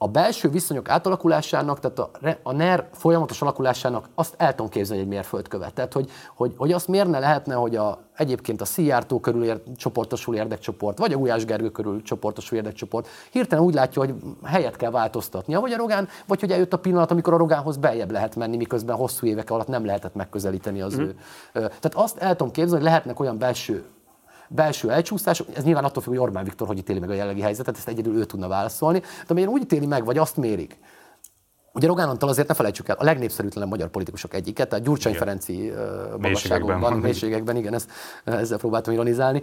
a belső viszonyok átalakulásának, tehát a, a NER folyamatos alakulásának azt el tudom képzelni egy mérföldkövet. Tehát, hogy, hogy, hogy azt miért ne lehetne, hogy a, egyébként a Szijjártó körül ér, csoportosul érdekcsoport, vagy a Gulyás Gergő körül csoportosul érdekcsoport hirtelen úgy látja, hogy helyet kell változtatnia, vagy a Rogán, vagy hogy eljött a pillanat, amikor a Rogánhoz beljebb lehet menni, miközben hosszú évek alatt nem lehetett megközelíteni az mm. ő. Tehát azt el tudom képzelni, hogy lehetnek olyan belső belső elcsúszások, ez nyilván attól függ, hogy Orbán Viktor hogy ítéli meg a jelenlegi helyzetet, ezt egyedül ő tudna válaszolni, de amilyen úgy ítéli meg, vagy azt mérik, Ugye Rogán Antal azért ne felejtsük el, a legnépszerűtlenebb magyar politikusok egyiket, tehát Gyurcsány igen. Ferenci magasságokban, mélységekben, igen, ezt, ezzel próbáltam ironizálni,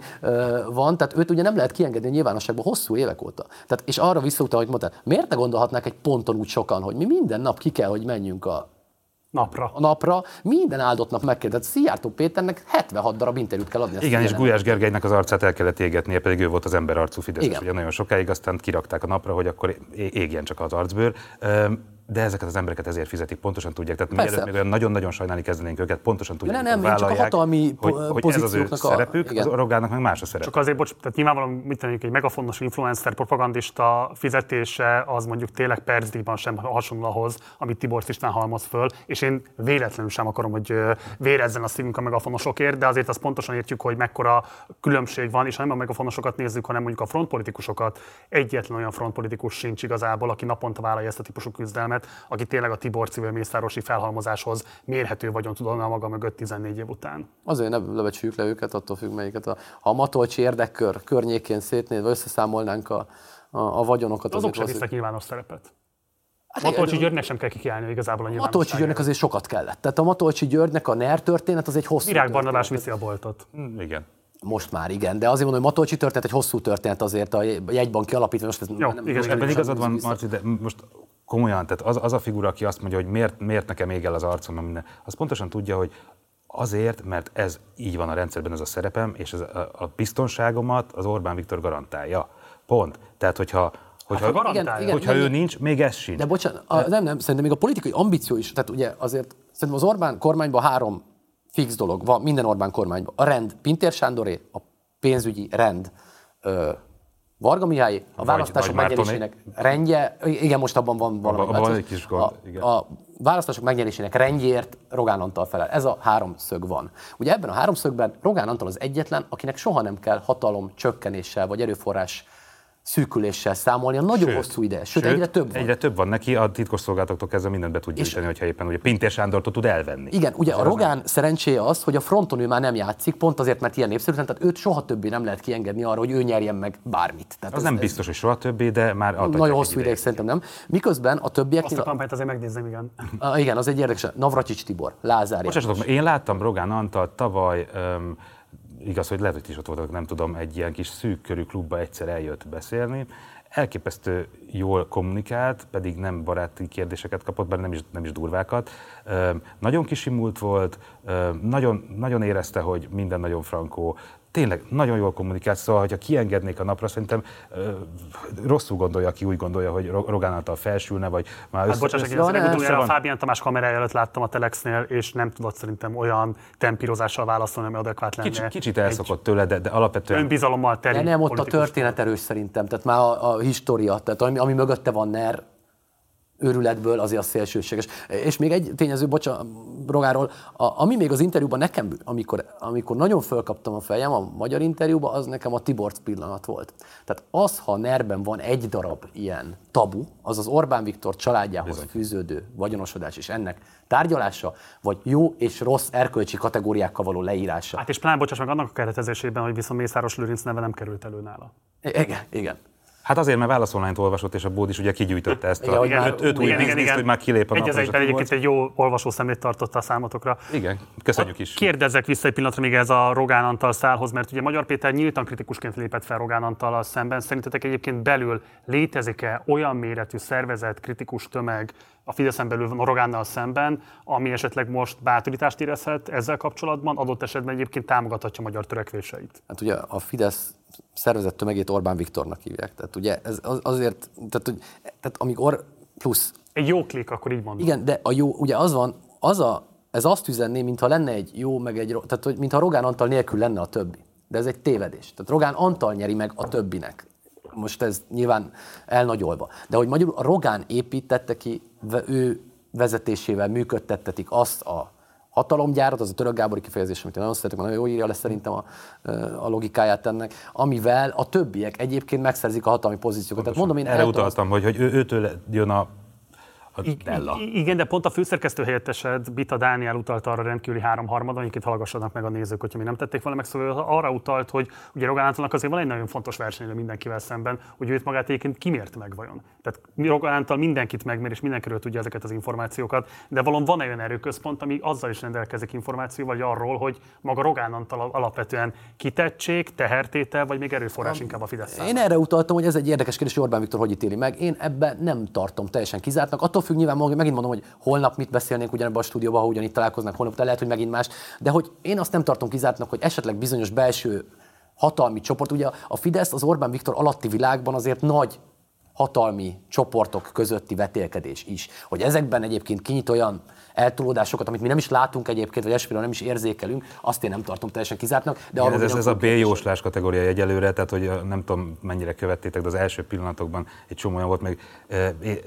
van, tehát őt ugye nem lehet kiengedni a nyilvánosságban hosszú évek óta. Tehát, és arra visszautal, hogy mondtad, miért ne gondolhatnák egy ponton úgy sokan, hogy mi minden nap ki kell, hogy menjünk a napra. A napra minden áldott nap megkérdezett. Szijjártó Péternek 76 darab interjút kell adni. Igen, és Gulyás Gergelynek az arcát el kellett égetnie, pedig ő volt az ember arcú Fideszes, ugye nagyon sokáig, aztán kirakták a napra, hogy akkor égjen csak az arcbőr de ezeket az embereket ezért fizetik, pontosan tudják. Tehát mielőtt még olyan nagyon-nagyon sajnálni kezdenénk őket, pontosan tudják, nem, nem, csak a hatalmi hogy, hogy ez az ő a... szerepük, igen. az Rogának meg más a szerep. Csak azért, bocs, tehát nyilvánvalóan mit tennék, egy megafontos influencer propagandista fizetése az mondjuk tényleg percdíjban sem hasonló ahhoz, amit Tibor István halmoz föl, és én véletlenül sem akarom, hogy vérezzen a szívünk a megafonosokért, de azért azt pontosan értjük, hogy mekkora különbség van, és nem a megafonosokat nézzük, hanem mondjuk a frontpolitikusokat. Egyetlen olyan frontpolitikus sincs igazából, aki naponta vállalja ezt a típusú küzdelmet figyelmet, aki tényleg a Tibor civil mészárosi felhalmozáshoz mérhető vagyon tudna maga mögött 14 év után. Azért ne lebecsüljük le őket, attól függ melyiket. A, ha a Matolcsi érdekkör környékén szétnézve összeszámolnánk a, a, a vagyonokat. Azok sem visznek nyilvános szerepet. Hát Matolcsi Györgynek sem kell kikiállni igazából a nyilvános. Matolcsi Györgynek azért sokat kellett. Tehát a Matolcsi Györgynek a NER történet az egy hosszú Virág Barnabás viszi a boltot. Mm, igen. Most már igen, de azért mondom, hogy Matolcsi történet egy hosszú történet azért a jegybanki alapítvány. Most ez Jó, nem, igen, ebben igazad van, Marci, de most komolyan, tehát az, az a figura, aki azt mondja, hogy miért, miért nekem ég el az arcom, minden, az pontosan tudja, hogy azért, mert ez így van a rendszerben, ez a szerepem, és ez a, a biztonságomat az Orbán Viktor garantálja. Pont. Tehát, hogyha Hogyha, hát, igen, igen, hogyha igen, ő nincs, még ez sincs. De bocsánat, a, nem, nem, szerintem még a politikai ambíció is, tehát ugye azért szerintem az Orbán kormányban három fix dolog van, minden Orbán kormányban. A rend Pintér Sándoré, a pénzügyi rend ö, Varga Mihály a választások megnyerésének rendje, igen, most abban van valami. Abban van egy kis gond, a, a választások megnyerésének rendjéért Rogán Antal felel. Ez a három szög van. Ugye ebben a háromszögben Rogán Antal az egyetlen, akinek soha nem kell hatalom csökkenéssel vagy erőforrás szűküléssel számolni a nagyon sőt, hosszú ide. Sőt, sőt, egyre több van. Egyre több van neki, a titkosszolgálatoktól kezdve mindent be tud gyűjteni, hogyha éppen ugye Pintér Sándortól tud elvenni. Igen, ugye a Rogán nem... szerencséje az, hogy a fronton ő már nem játszik, pont azért, mert ilyen népszerű, tehát őt soha többé nem lehet kiengedni arra, hogy ő nyerjen meg bármit. Tehát az ez, nem biztos, hogy soha többé, de már Nagyon hosszú ideig szerintem nem. Miközben a többiek. Azt a kampányt azért megnézem, igen. A, igen, az egy érdekes. Navracsics Tibor, Lázár. Bocsásatok, én láttam Rogán Antal tavaly um, igaz, hogy lehet, hogy is ott voltak, nem tudom, egy ilyen kis szűk körű klubba egyszer eljött beszélni, elképesztő jól kommunikált, pedig nem baráti kérdéseket kapott, bár nem is, nem is durvákat. Nagyon kisimult volt, nagyon, nagyon érezte, hogy minden nagyon frankó, tényleg nagyon jól kommunikált, szóval, hogyha kiengednék a napra, szerintem ö, rosszul gondolja, aki úgy gondolja, hogy Rogán által felsülne, vagy már hát bocsáss, én legutoljára a Fábián Tamás kamerája előtt láttam a Telexnél, és nem tudott szerintem olyan tempírozással válaszolni, ami adekvát lenne. Kicsit, kicsit elszokott tőle, de, de alapvetően... Önbizalommal teli De nem, ott a történet erős szerintem, tehát már a, a história, tehát ami, ami mögötte van NER, őrületből azért a szélsőséges. És még egy tényező, bocsánat, Rogáról, a, ami még az interjúban nekem, amikor, amikor nagyon fölkaptam a fejem a magyar interjúban, az nekem a Tiborc pillanat volt. Tehát az, ha nerben van egy darab ilyen tabu, az az Orbán Viktor családjához Bizony. fűződő vagyonosodás és ennek tárgyalása, vagy jó és rossz erkölcsi kategóriákkal való leírása. Hát és pláne bocsáss meg annak a keretezésében, hogy viszont Mészáros Lőrinc neve nem került elő nála. Igen, igen. Hát azért, mert válaszolmányt olvasott, és a Bód is ugye kigyűjtötte ezt a igen, öt, öt új igen, bizniszt, igen, hogy már kilép a Egy egyben egyébként egy jó olvasószemlét tartotta a számotokra. Igen, köszönjük is. Kérdezzek vissza egy pillanatra még ez a Rogán Antal szálhoz, mert ugye Magyar Péter nyíltan kritikusként lépett fel Rogán Antallal szemben. Szerintetek egyébként belül létezik-e olyan méretű szervezet, kritikus tömeg a Fideszen belül Rogánnal szemben, ami esetleg most bátorítást érezhet ezzel kapcsolatban, adott esetben egyébként támogathatja magyar törekvéseit? Hát ugye a Fidesz szervezett tömegét Orbán Viktornak hívják. Tehát ugye ez az, azért, tehát, hogy, tehát amíg Or plusz... Egy jó klik, akkor így mondom. Igen, de a jó, ugye az van, az a, ez azt üzenné, mintha lenne egy jó, meg egy tehát hogy mintha Rogán Antal nélkül lenne a többi. De ez egy tévedés. Tehát Rogán Antal nyeri meg a többinek. Most ez nyilván elnagyolva. De hogy magyarul a Rogán építette ki, ő vezetésével működtettetik azt a hatalomgyárat, az a török Gábori kifejezés, amit én nagyon szeretek, nagyon jó írja le szerintem a, a logikáját ennek, amivel a többiek egyébként megszerzik a hatalmi pozíciókat. Tehát mondom, én Erre utaltam, hogy, hogy ő, őtől jön a Della. Igen, de pont a főszerkesztő helyettesed, Bita Dániel utalt arra rendkívüli három harmadon, amiket hallgassanak meg a nézők, hogyha mi nem tették volna meg, szóval arra utalt, hogy ugye Rogán Antalnak azért van egy nagyon fontos versenyre mindenkivel szemben, hogy őt magát egyébként kimért meg vajon. Tehát Rogán Antal mindenkit megmér, és mindenkiről tudja ezeket az információkat, de valóban van olyan erőközpont, ami azzal is rendelkezik információval, vagy arról, hogy maga Rogán Antal alapvetően kitettség, tehertétel, vagy még erőforrás inkább a Fidesz. Én erre utaltam, hogy ez egy érdekes kérdés, hogy Orbán Viktor hogy ítéli meg. Én ebben nem tartom teljesen kizártnak. Attól függ nyilván, megint mondom, hogy holnap mit beszélnénk ugyanebben a stúdióban, ha ugyanitt találkoznak, holnap lehet, hogy megint más, de hogy én azt nem tartom kizártnak, hogy esetleg bizonyos belső hatalmi csoport, ugye a Fidesz az Orbán Viktor alatti világban azért nagy hatalmi csoportok közötti vetélkedés is. Hogy ezekben egyébként kinyit olyan eltolódásokat, amit mi nem is látunk egyébként, vagy esetleg nem is érzékelünk, azt én nem tartom teljesen kizártnak. De Igen, ez, ez, ez a B-jóslás kategória egyelőre, tehát hogy nem tudom mennyire követtétek, de az első pillanatokban egy csomó olyan volt, még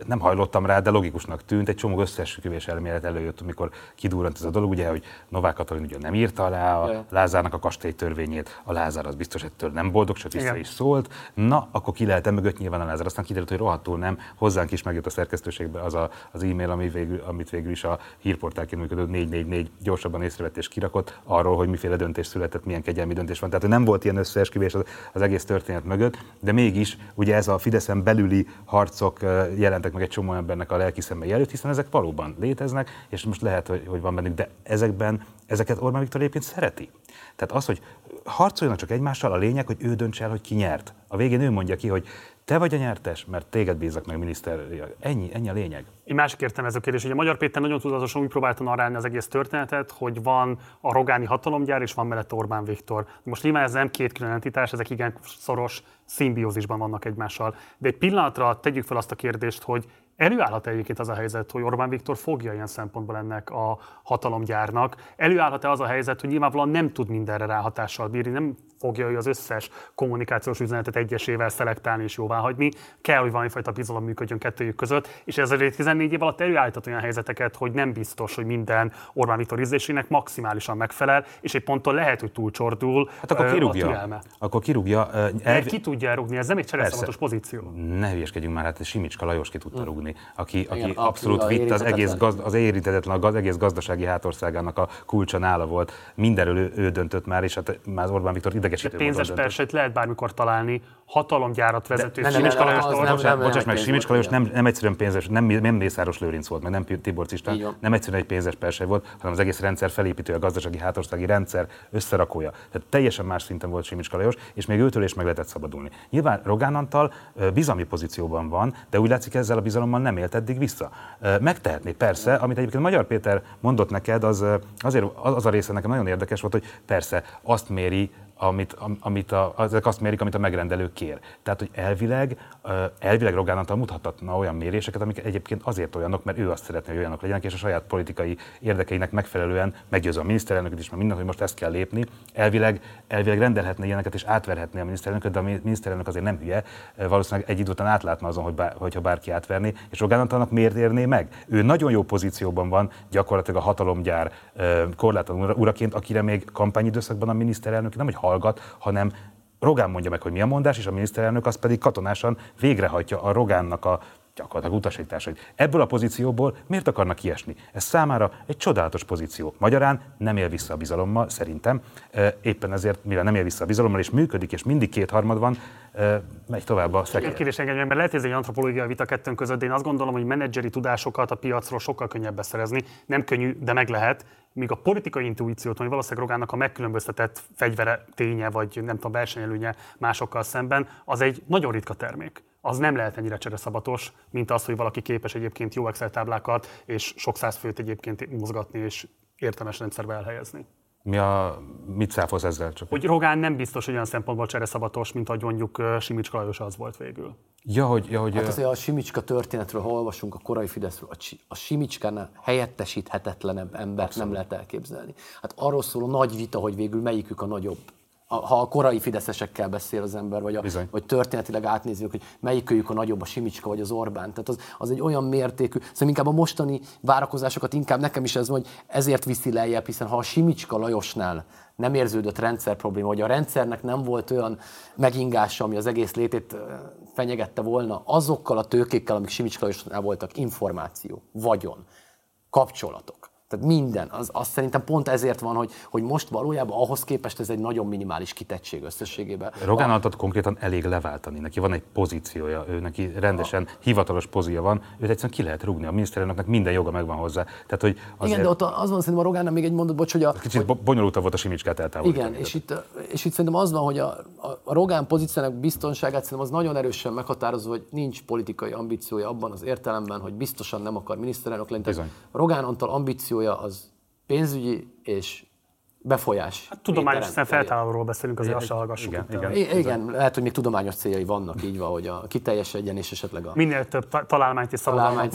nem hajlottam rá, de logikusnak tűnt, egy csomó összeesküvés elmélet előjött, amikor kidurrant ez a dolog, ugye, hogy Novák Katalin ugye nem írta alá a Lázárnak a kastély törvényét, a Lázár az biztos ettől nem boldog, sőt vissza Igen. is szólt. Na, akkor ki lehet mögött nyilván a Lázár. Aztán kiderült, hogy rohadtul nem. Hozzánk is megjött a szerkesztőségbe az a, az e-mail, ami végül, amit végül is a hírportálként működő 444 gyorsabban észrevett és kirakott arról, hogy miféle döntés született, milyen kegyelmi döntés van. Tehát nem volt ilyen összeesküvés az, az egész történet mögött, de mégis ugye ez a Fideszen belüli harcok jelentek meg egy csomó embernek a lelki szemmei előtt, hiszen ezek valóban léteznek, és most lehet, hogy, hogy van bennük, de ezekben, ezeket Orbán Viktor egyébként szereti. Tehát az, hogy harcoljanak csak egymással, a lényeg, hogy ő döntse el, hogy ki nyert. A végén ő mondja ki, hogy te vagy a nyertes, mert téged bízak meg miniszter. Ennyi, ennyi a lényeg. Én másik értem ez a kérdés, hogy Magyar Péter nagyon tudatosan úgy próbálta narrálni az egész történetet, hogy van a rogáni hatalomgyár, és van mellett Orbán Viktor. Most nyilván ez nem két külön entitás, ezek igen szoros szimbiózisban vannak egymással. De egy pillanatra tegyük fel azt a kérdést, hogy Előállhat egyébként az a helyzet, hogy Orbán Viktor fogja ilyen szempontból ennek a hatalomgyárnak? Előállhat-e az a helyzet, hogy nyilvánvalóan nem tud mindenre ráhatással bírni, nem fogja ő az összes kommunikációs üzenetet egyesével szelektálni és jóvá hagyni. Kell, hogy valamifajta bizalom működjön kettőjük között, és ez a 14 év alatt előállított olyan helyzeteket, hogy nem biztos, hogy minden Orbán Viktor ízlésének maximálisan megfelel, és egy ponton lehet, hogy túlcsordul hát akkor kirúgja. a Akkor kirúgja. El... Ki tudja rúgni, ez nem egy csereszabatos pozíció. Ne hülyeskedjünk már, hát Simicska Lajos ki tudta hm. Rúgni, aki, aki Igen, abszolút vitt az egész, gazd, az érintetlen, az egész gazdasági hátországának a kulcsa nála volt. Mindenről ő, ő döntött már, és hát már Orbán Viktor idegesítő Pénzes persét lehet bármikor találni, hatalomgyárat vezető. De, Simicska Lajos, bocsáss meg, Simicska Lajos nem, nem egyszerűen pénzes, nem, nem Mészáros Lőrinc volt, meg nem Tibor Cistán, nem egyszerűen egy pénzes perse volt, hanem az egész rendszer felépítő, a gazdasági hátországi rendszer összerakója. Tehát teljesen más szinten volt Simicska Lajos, és még őtől is meg lehetett szabadulni. Nyilván Rogán Antal bizalmi pozícióban van, de úgy látszik ezzel a bizalommal nem élt eddig vissza. Megtehetné persze, amit egyébként Magyar Péter mondott neked, az azért az a része nekem nagyon érdekes volt, hogy persze azt méri amit, amit a, ezek azt mérik, amit a megrendelő kér. Tehát, hogy elvileg, elvileg Rogán Antal mutathatna olyan méréseket, amik egyébként azért olyanok, mert ő azt szeretné, hogy olyanok legyenek, és a saját politikai érdekeinek megfelelően meggyőző a miniszterelnököt is, mert minden, hogy most ezt kell lépni. Elvileg, elvileg rendelhetne ilyeneket és átverhetné a miniszterelnököt, de a miniszterelnök azért nem hülye, valószínűleg egy idő után átlátna azon, hogy bár, hogyha bárki átverni, és Rogán Antalnak miért érné meg? Ő nagyon jó pozícióban van, gyakorlatilag a hatalomgyár korlátlan uraként, akire még kampányidőszakban a miniszterelnök nem, hogy hallgat, hanem Rogán mondja meg, hogy mi a mondás, és a miniszterelnök az pedig katonásan végrehajtja a Rogánnak a gyakorlatilag utasítás, hogy ebből a pozícióból miért akarnak kiesni. Ez számára egy csodálatos pozíció. Magyarán nem él vissza a bizalommal, szerintem. Éppen ezért, mivel nem él vissza a bizalommal, és működik, és mindig kétharmad van, megy tovább a szekér. Kérdés engedjen, mert lehet, hogy ez egy antropológiai vita kettőnk között, de én azt gondolom, hogy menedzseri tudásokat a piacról sokkal könnyebb beszerezni. Nem könnyű, de meg lehet. Míg a politikai intuíciót, vagy valószínűleg Rogának a megkülönböztetett fegyvere ténye, vagy nem tudom, versenyelőnye másokkal szemben, az egy nagyon ritka termék az nem lehet ennyire csereszabatos, mint az, hogy valaki képes egyébként jó Excel táblákat és sok száz főt egyébként mozgatni és értelmes rendszerbe elhelyezni. Mi a, mit száfolsz ezzel? Csak? Hogy Rogán nem biztos, hogy olyan szempontból csereszabatos, mint ahogy mondjuk Simicska Lajos az volt végül. Ja, hogy, ja, hogy hát azért a Simicska történetről, ha olvasunk a korai Fideszről, a Simicskánál helyettesíthetetlenebb embert Abszolút. nem lehet elképzelni. Hát arról szól a nagy vita, hogy végül melyikük a nagyobb ha a korai fideszesekkel beszél az ember, vagy, a, vagy történetileg átnézzük, hogy melyikőjük a nagyobb, a Simicska vagy az Orbán. Tehát az, az egy olyan mértékű, szerintem inkább a mostani várakozásokat inkább nekem is ez van, hogy ezért viszi lejjebb, hiszen ha a Simicska Lajosnál nem érződött rendszer probléma, vagy a rendszernek nem volt olyan megingása, ami az egész létét fenyegette volna, azokkal a tőkékkel, amik Simicska Lajosnál voltak, információ, vagyon, kapcsolatok, tehát minden. Az, az szerintem pont ezért van, hogy, hogy most valójában ahhoz képest ez egy nagyon minimális kitettség összességében. Rogán Antat konkrétan elég leváltani. Neki van egy pozíciója, ő neki rendesen a... hivatalos pozíja van, őt egyszerűen ki lehet rúgni. A miniszterelnöknek minden joga megvan hozzá. Tehát, hogy azért... Igen, de ott az van szerintem a Rogánnak még egy mondat, bocs, hogy a... Kicsit hogy... bonyolultabb volt a Simicskát eltávolítani. Igen, és itt, és itt szerintem az van, hogy a, a, Rogán pozíciónak biztonságát szerintem az nagyon erősen meghatározó, hogy nincs politikai ambíciója abban az értelemben, hogy biztosan nem akar miniszterelnök lenni. Rogán Antal ambíciója az pénzügyi és befolyás. Hát tudományos szem feltállóról beszélünk, azért azt hallgassuk. Igen, igen, igen, igen, lehet, hogy még tudományos céljai vannak, így van, hogy a kiteljesedjen és esetleg a... Minél több találmányt és szabadalmat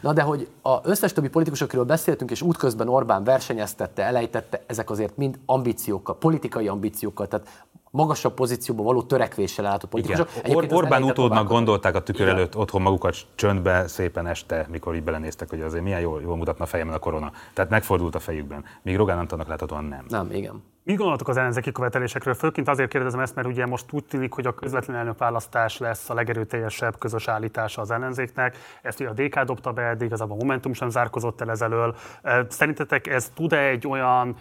Na de hogy az összes többi politikus, akiről beszéltünk, és útközben Orbán versenyeztette, elejtette, ezek azért mind ambíciókkal, politikai ambíciókkal, tehát magasabb pozícióba való törekvéssel állható politikusok. Or- Orbán utódnak gondolták a tükör előtt otthon magukat csöndbe szépen este, mikor így belenéztek, hogy azért milyen jól, jól mutatna a fejemben a korona. Tehát megfordult a fejükben. Míg Rogán Antonnak láthatóan nem. Nem, igen. Mit gondoltok az ellenzéki követelésekről? Főként azért kérdezem ezt, mert ugye most úgy tűnik, hogy a közvetlen elnökválasztás lesz a legerőteljesebb közös állítása az ellenzéknek. Ezt ugye a DK dobta be, de igazából a Momentum sem zárkozott el ezelől. Szerintetek ez tud-e egy olyan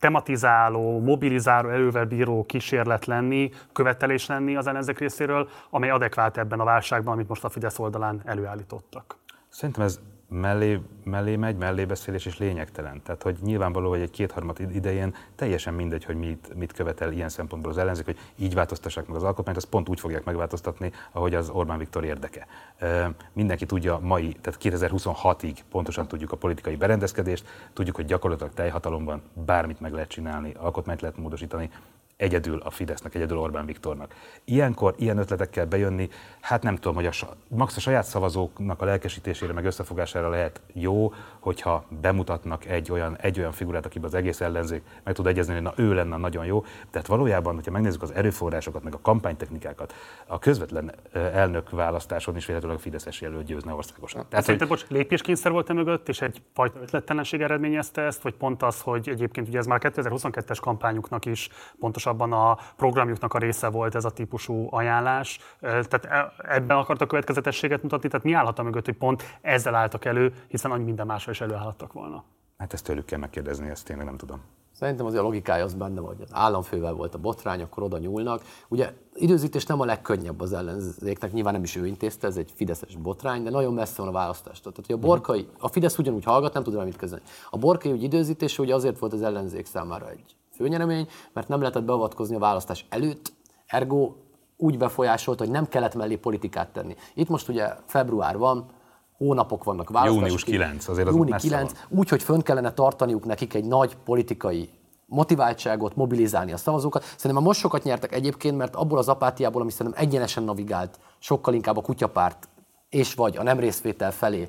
tematizáló, mobilizáló, erővel bíró kísérlet lenni, követelés lenni az ellenzék részéről, amely adekvát ebben a válságban, amit most a Fidesz oldalán előállítottak? Szerintem ez mellé, mellé megy, mellé beszélés és lényegtelen. Tehát, hogy nyilvánvaló, hogy egy kétharmad idején teljesen mindegy, hogy mit, mit követel ilyen szempontból az ellenzék, hogy így változtassák meg az alkotmányt, azt pont úgy fogják megváltoztatni, ahogy az Orbán Viktor érdeke. Mindenki tudja mai, tehát 2026-ig pontosan tudjuk a politikai berendezkedést, tudjuk, hogy gyakorlatilag teljhatalomban bármit meg lehet csinálni, alkotmányt lehet módosítani, egyedül a Fidesznek, egyedül Orbán Viktornak. Ilyenkor ilyen ötletekkel bejönni, hát nem tudom, hogy a, max a saját szavazóknak a lelkesítésére, meg összefogására lehet jó, hogyha bemutatnak egy olyan, egy olyan figurát, akiben az egész ellenzék meg tud egyezni, hogy na ő lenne nagyon jó. Tehát valójában, hogyha megnézzük az erőforrásokat, meg a kampánytechnikákat, a közvetlen elnök választáson is véletlenül a Fideszes jelölt győzne országosan. Tehát, Szerinted, hogy... bocs, lépéskényszer volt-e mögött, és egy fajta ötlettelenség eredményezte ezt, vagy pont az, hogy egyébként ugye ez már 2022-es kampányuknak is pontosabban a programjuknak a része volt ez a típusú ajánlás. Tehát e, ebben akartak következetességet mutatni, tehát mi állhat a mögött, hogy pont ezzel álltak elő, hiszen annyi minden másra is előállhattak volna. Hát ezt tőlük kell megkérdezni, ezt tényleg nem tudom. Szerintem azért a logikája az benne van, hogy az államfővel volt a botrány, akkor oda nyúlnak. Ugye időzítés nem a legkönnyebb az ellenzéknek, nyilván nem is ő intézte, ez egy fideszes botrány, de nagyon messze van a választástól. Tehát, hogy a borkai, a Fidesz ugyanúgy hallgat, nem tud rá mit kezdeni. A borkai ügy időzítése ugye azért volt az ellenzék számára egy főnyeremény, mert nem lehetett beavatkozni a választás előtt, ergo úgy befolyásolt, hogy nem kellett mellé politikát tenni. Itt most ugye február van, hónapok vannak választások. Június 9, azért az Júni 9, úgy, hogy fönn kellene tartaniuk nekik egy nagy politikai motiváltságot, mobilizálni a szavazókat. Szerintem most sokat nyertek egyébként, mert abból az apátiából, ami szerintem egyenesen navigált, sokkal inkább a kutyapárt és vagy a nem részvétel felé.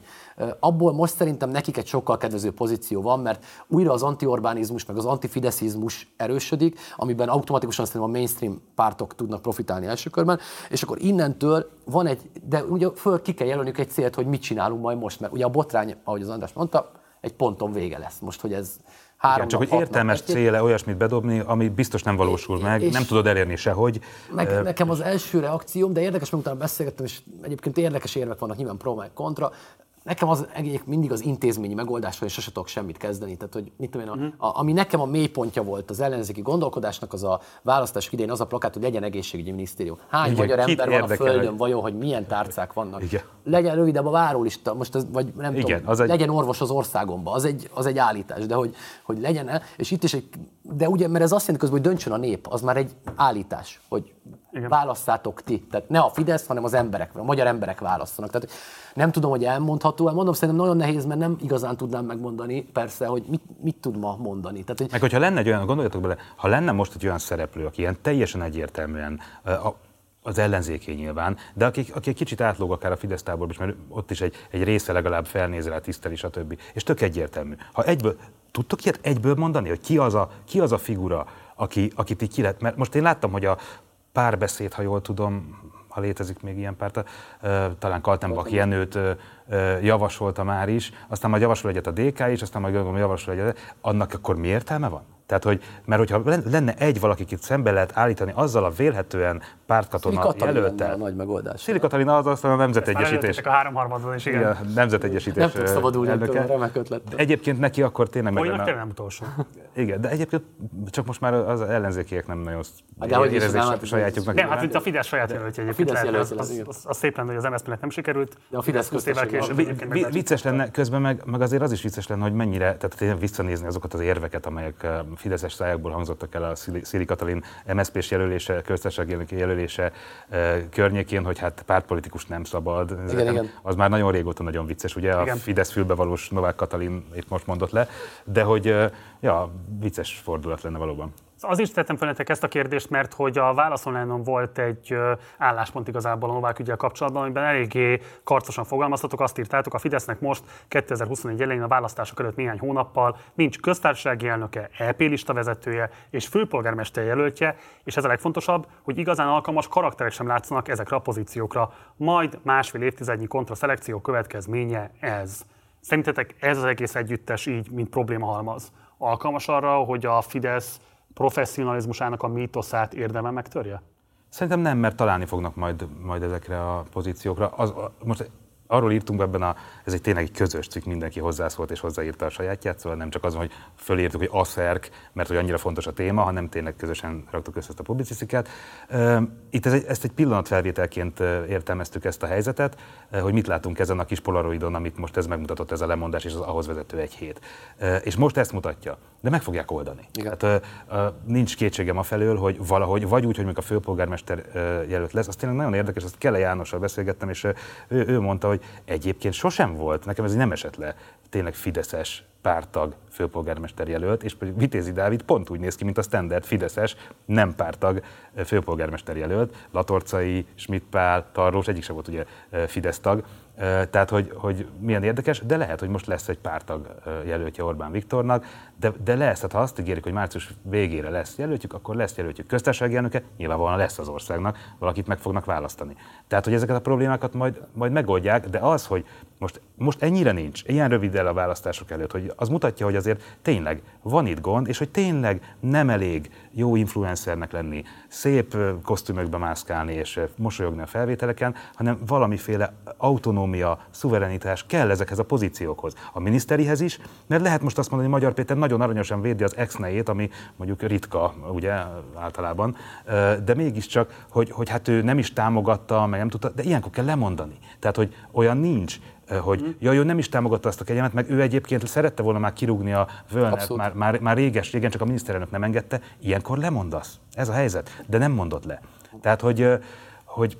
Abból most szerintem nekik egy sokkal kedvező pozíció van, mert újra az antiorbánizmus meg az antifideszizmus erősödik, amiben automatikusan szerintem a mainstream pártok tudnak profitálni első körben, és akkor innentől van egy, de ugye föl ki kell jelölnünk egy célt, hogy mit csinálunk majd most, mert ugye a botrány, ahogy az András mondta, egy ponton vége lesz. Most, hogy ez Három Igen, csak hogy értelmes céle olyasmit bedobni, ami biztos nem valósul meg, nem tudod elérni sehogy. Meg, nekem az első reakcióm, de érdekes, mert utána beszélgettem, és egyébként érdekes érvek vannak nyilván pro meg kontra. Nekem az egyik mindig az intézményi megoldás, hogy sose tudok semmit kezdeni. Tehát, hogy mit tudom én, uh-huh. a, ami nekem a mélypontja volt az ellenzéki gondolkodásnak, az a választás idején az a plakát, hogy legyen egészségügyi minisztérium. Hány Igen, magyar ember van a Földön, vajon, hogy milyen tárcák vannak. Igen. Legyen rövidebb a várólista, most ez, vagy nem Igen, tudom, az egy... legyen orvos az országomba, az egy, az egy állítás, de hogy, hogy legyen és itt is egy, de ugye, mert ez azt jelenti közben, hogy döntsön a nép, az már egy állítás, hogy igen. válasszátok ti. Tehát ne a Fidesz, hanem az emberek, a magyar emberek válasszanak. Tehát nem tudom, hogy elmondható, mondom, szerintem nagyon nehéz, mert nem igazán tudnám megmondani, persze, hogy mit, mit tud ma mondani. Tehát, hogy... Meg hogyha lenne egy olyan, gondoljatok bele, ha lenne most egy olyan szereplő, aki ilyen teljesen egyértelműen a, az ellenzéké nyilván, de aki, aki egy kicsit átlóg akár a Fidesz táborban is, mert ott is egy, egy része legalább felnéz rá, tiszteli, stb. És tök egyértelmű. Ha egyből, tudtok ilyet egyből mondani, hogy ki az a, ki az a figura, aki, akit így ki lehet, mert most én láttam, hogy a párbeszéd, ha jól tudom, ha létezik még ilyen párt, talán Kaltenbach Jenőt javasolta már is, aztán majd javasol egyet a DK is, aztán majd javasol egyet, annak akkor mi értelme van? Tehát, hogy, mert hogyha lenne egy valaki, akit szembe lehet állítani azzal a vélhetően pártkatona jelöltel. a nagy megoldás. Szili Katalina az aztán a nemzetegyesítés. a háromharmadon is, igen. igen nemzetegyesítés Nem tudsz szabadulni elnöke. remek ötlet. Egyébként neki akkor tényleg meg lenne. nem utolsó. Igen, de egyébként csak most már az ellenzékiek nem nagyon de hogy érezik sajátjuknak. Nem, hát itt a Fidesz saját jelöltje egyébként. A Fidesz az, az, az, szép lenne, hogy az MSZP-nek nem sikerült. De a Fidesz később. Vicces lenne, közben meg, meg azért az is vicces lenne, hogy mennyire, tehát visszanézni azokat az érveket, amelyek Fideszes szájákból hangzottak el a Szili Katalin MSZP-s jelölése, köztársasági jelölése környékén, hogy hát pártpolitikus nem szabad. Igen, igen. Az már nagyon régóta nagyon vicces, ugye igen. a Fidesz fülbevalós Novák Katalin itt most mondott le, de hogy ja, vicces fordulat lenne valóban. Az is tettem fel ezt a kérdést, mert hogy a válaszolnánon volt egy álláspont igazából a Novák ügyel kapcsolatban, amiben eléggé karcosan fogalmaztatok, azt írtátok, a Fidesznek most 2021 elején a választások előtt néhány hónappal nincs köztársasági elnöke, EP lista vezetője és főpolgármester jelöltje, és ez a legfontosabb, hogy igazán alkalmas karakterek sem látszanak ezekre a pozíciókra. Majd másfél évtizednyi kontraszelekció következménye ez. Szerintetek ez az egész együttes így, mint probléma halmaz? Alkalmas arra, hogy a Fidesz professzionalizmusának a mítoszát érdeme megtörje? Szerintem nem, mert találni fognak majd, majd ezekre a pozíciókra. Az, most arról írtunk ebben a, ez egy tényleg egy közös cikk, mindenki hozzászólt és hozzáírta a sajátját, szóval nem csak az, hogy fölírtuk, hogy aszerk, mert hogy annyira fontos a téma, hanem tényleg közösen raktuk össze ezt a publicisztikát. Itt ez egy, ezt egy pillanatfelvételként értelmeztük ezt a helyzetet, hogy mit látunk ezen a kis polaroidon, amit most ez megmutatott, ez a lemondás és az ahhoz vezető egy hét. És most ezt mutatja, de meg fogják oldani. Igen. Tehát, nincs kétségem a felől, hogy valahogy, vagy úgy, hogy még a főpolgármester jelölt lesz, az tényleg nagyon érdekes, azt Kele Jánossal beszélgettem, és ő, ő mondta, hogy egyébként sosem volt, nekem ez nem esett le, tényleg Fideszes pártag főpolgármester jelölt, és pedig Vitézi Dávid pont úgy néz ki, mint a standard Fideszes, nem pártag főpolgármester jelölt. Latorcai, Schmidt Pál, Tarlós, egyik sem volt ugye Fidesz tag, tehát, hogy, hogy milyen érdekes, de lehet, hogy most lesz egy pártag jelöltje Orbán Viktornak, de, de lesz, tehát ha azt ígérik, hogy március végére lesz jelöltjük, akkor lesz jelöltjük köztársasági elnöke, nyilvánvalóan lesz az országnak, valakit meg fognak választani. Tehát, hogy ezeket a problémákat majd, majd megoldják, de az, hogy most, most ennyire nincs, ilyen rövid el a választások előtt, hogy az mutatja, hogy azért tényleg van itt gond, és hogy tényleg nem elég jó influencernek lenni, szép kosztümökbe mászkálni és mosolyogni a felvételeken, hanem valamiféle autonómia, szuverenitás kell ezekhez a pozíciókhoz. A miniszterihez is, mert lehet most azt mondani, hogy Magyar Péter nagyon aranyosan védi az ex ami mondjuk ritka, ugye általában, de mégiscsak, hogy, hogy hát ő nem is támogatta, meg nem tudta, de ilyenkor kell lemondani. Tehát, hogy olyan nincs, hogy mm. jaj, ő nem is támogatta azt a kegyelmet, meg ő egyébként szerette volna már kirúgni a Völnert, már, már, már réges, régen, csak a miniszterelnök nem engedte, ilyenkor lemondasz. Ez a helyzet. De nem mondott le. Tehát, hogy, hogy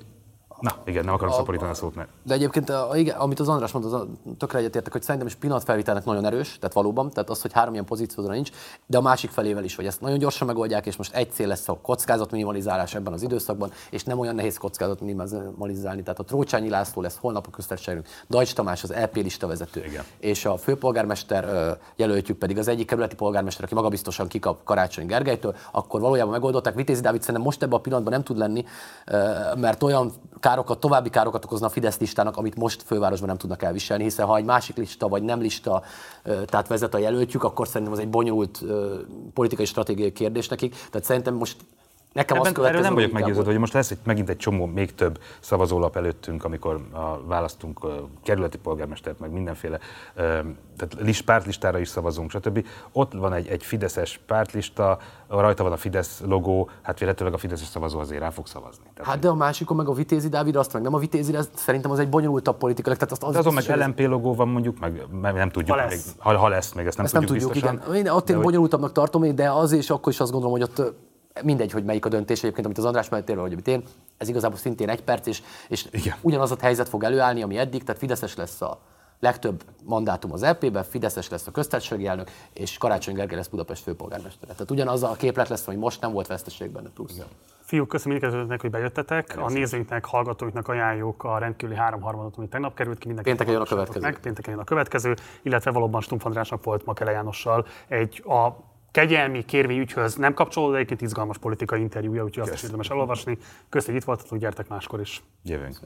Na, igen, nem akarom szaporítani a szót, mert... De egyébként, a, igen, amit az András mondta, az tökre egyetértek, hogy szerintem is pillanatfelvételnek nagyon erős, tehát valóban, tehát az, hogy három ilyen pozícióra nincs, de a másik felével is, hogy ezt nagyon gyorsan megoldják, és most egy cél lesz a kockázat minimalizálás ebben az időszakban, és nem olyan nehéz kockázat minimalizálni. Tehát a Trócsányi László lesz holnap a köztársaságunk, Dajcs Tamás az LP lista vezető, igen. és a főpolgármester jelöltjük pedig az egyik kerületi polgármester, aki magabiztosan kikap Karácsony Gergelytől, akkor valójában megoldották. Vitézi Dávid szerintem most ebben a pillanatban nem tud lenni, mert olyan károkat, további károkat okozna a Fidesz listának, amit most fővárosban nem tudnak elviselni, hiszen ha egy másik lista vagy nem lista, tehát vezet a jelöltjük, akkor szerintem az egy bonyolult politikai stratégiai kérdés nekik. Tehát szerintem most Nekem Ebben, erről nem vagyok meggyőződve, hogy most lesz egy, megint egy csomó, még több szavazólap előttünk, amikor a, választunk a kerületi polgármestert, meg mindenféle, tehát list, pártlistára is szavazunk, stb. Ott van egy, egy fideszes pártlista, rajta van a Fidesz logó, hát véletlenül a Fideszes szavazó azért rá fog szavazni. Tehát, hát de a másikon meg a Vitézi Dávid, azt meg nem a Vitézi, ez szerintem az egy bonyolultabb politika. Tehát azt, az de azon meg LMP logó van mondjuk, meg nem tudjuk, ha lesz, még, ha, ha lesz még ezt nem ezt tudjuk, nem tudjuk biztosan. igen. Én ott én bonyolultabbnak tartom, de az és akkor is azt gondolom, hogy ott mindegy, hogy melyik a döntés egyébként, amit az András mellett vagy amit én, ez igazából szintén egy perc, és, és ugyanaz a helyzet fog előállni, ami eddig, tehát Fideszes lesz a legtöbb mandátum az EP-ben, Fideszes lesz a köztársasági elnök, és Karácsony Gergely lesz Budapest főpolgármestere. Tehát ugyanaz a képlet lesz, hogy most nem volt veszteség benne plusz. Igen. Fiúk, köszönöm mindkettőnek, hogy bejöttetek. A nézőinknek, hallgatóinknak ajánljuk a rendkívüli háromharmadot, ami tegnap került ki. Pénteken jön a következő. Meg, pénteken jön a következő, illetve valóban Stumpf Andrásnak volt Makele Jánossal egy a kegyelmi kérvényügyhöz nem kapcsolódó, egyébként izgalmas politikai interjúja, úgyhogy azt is érdemes elolvasni. Köszönjük, hogy itt voltatok, gyertek máskor is. Jövünk.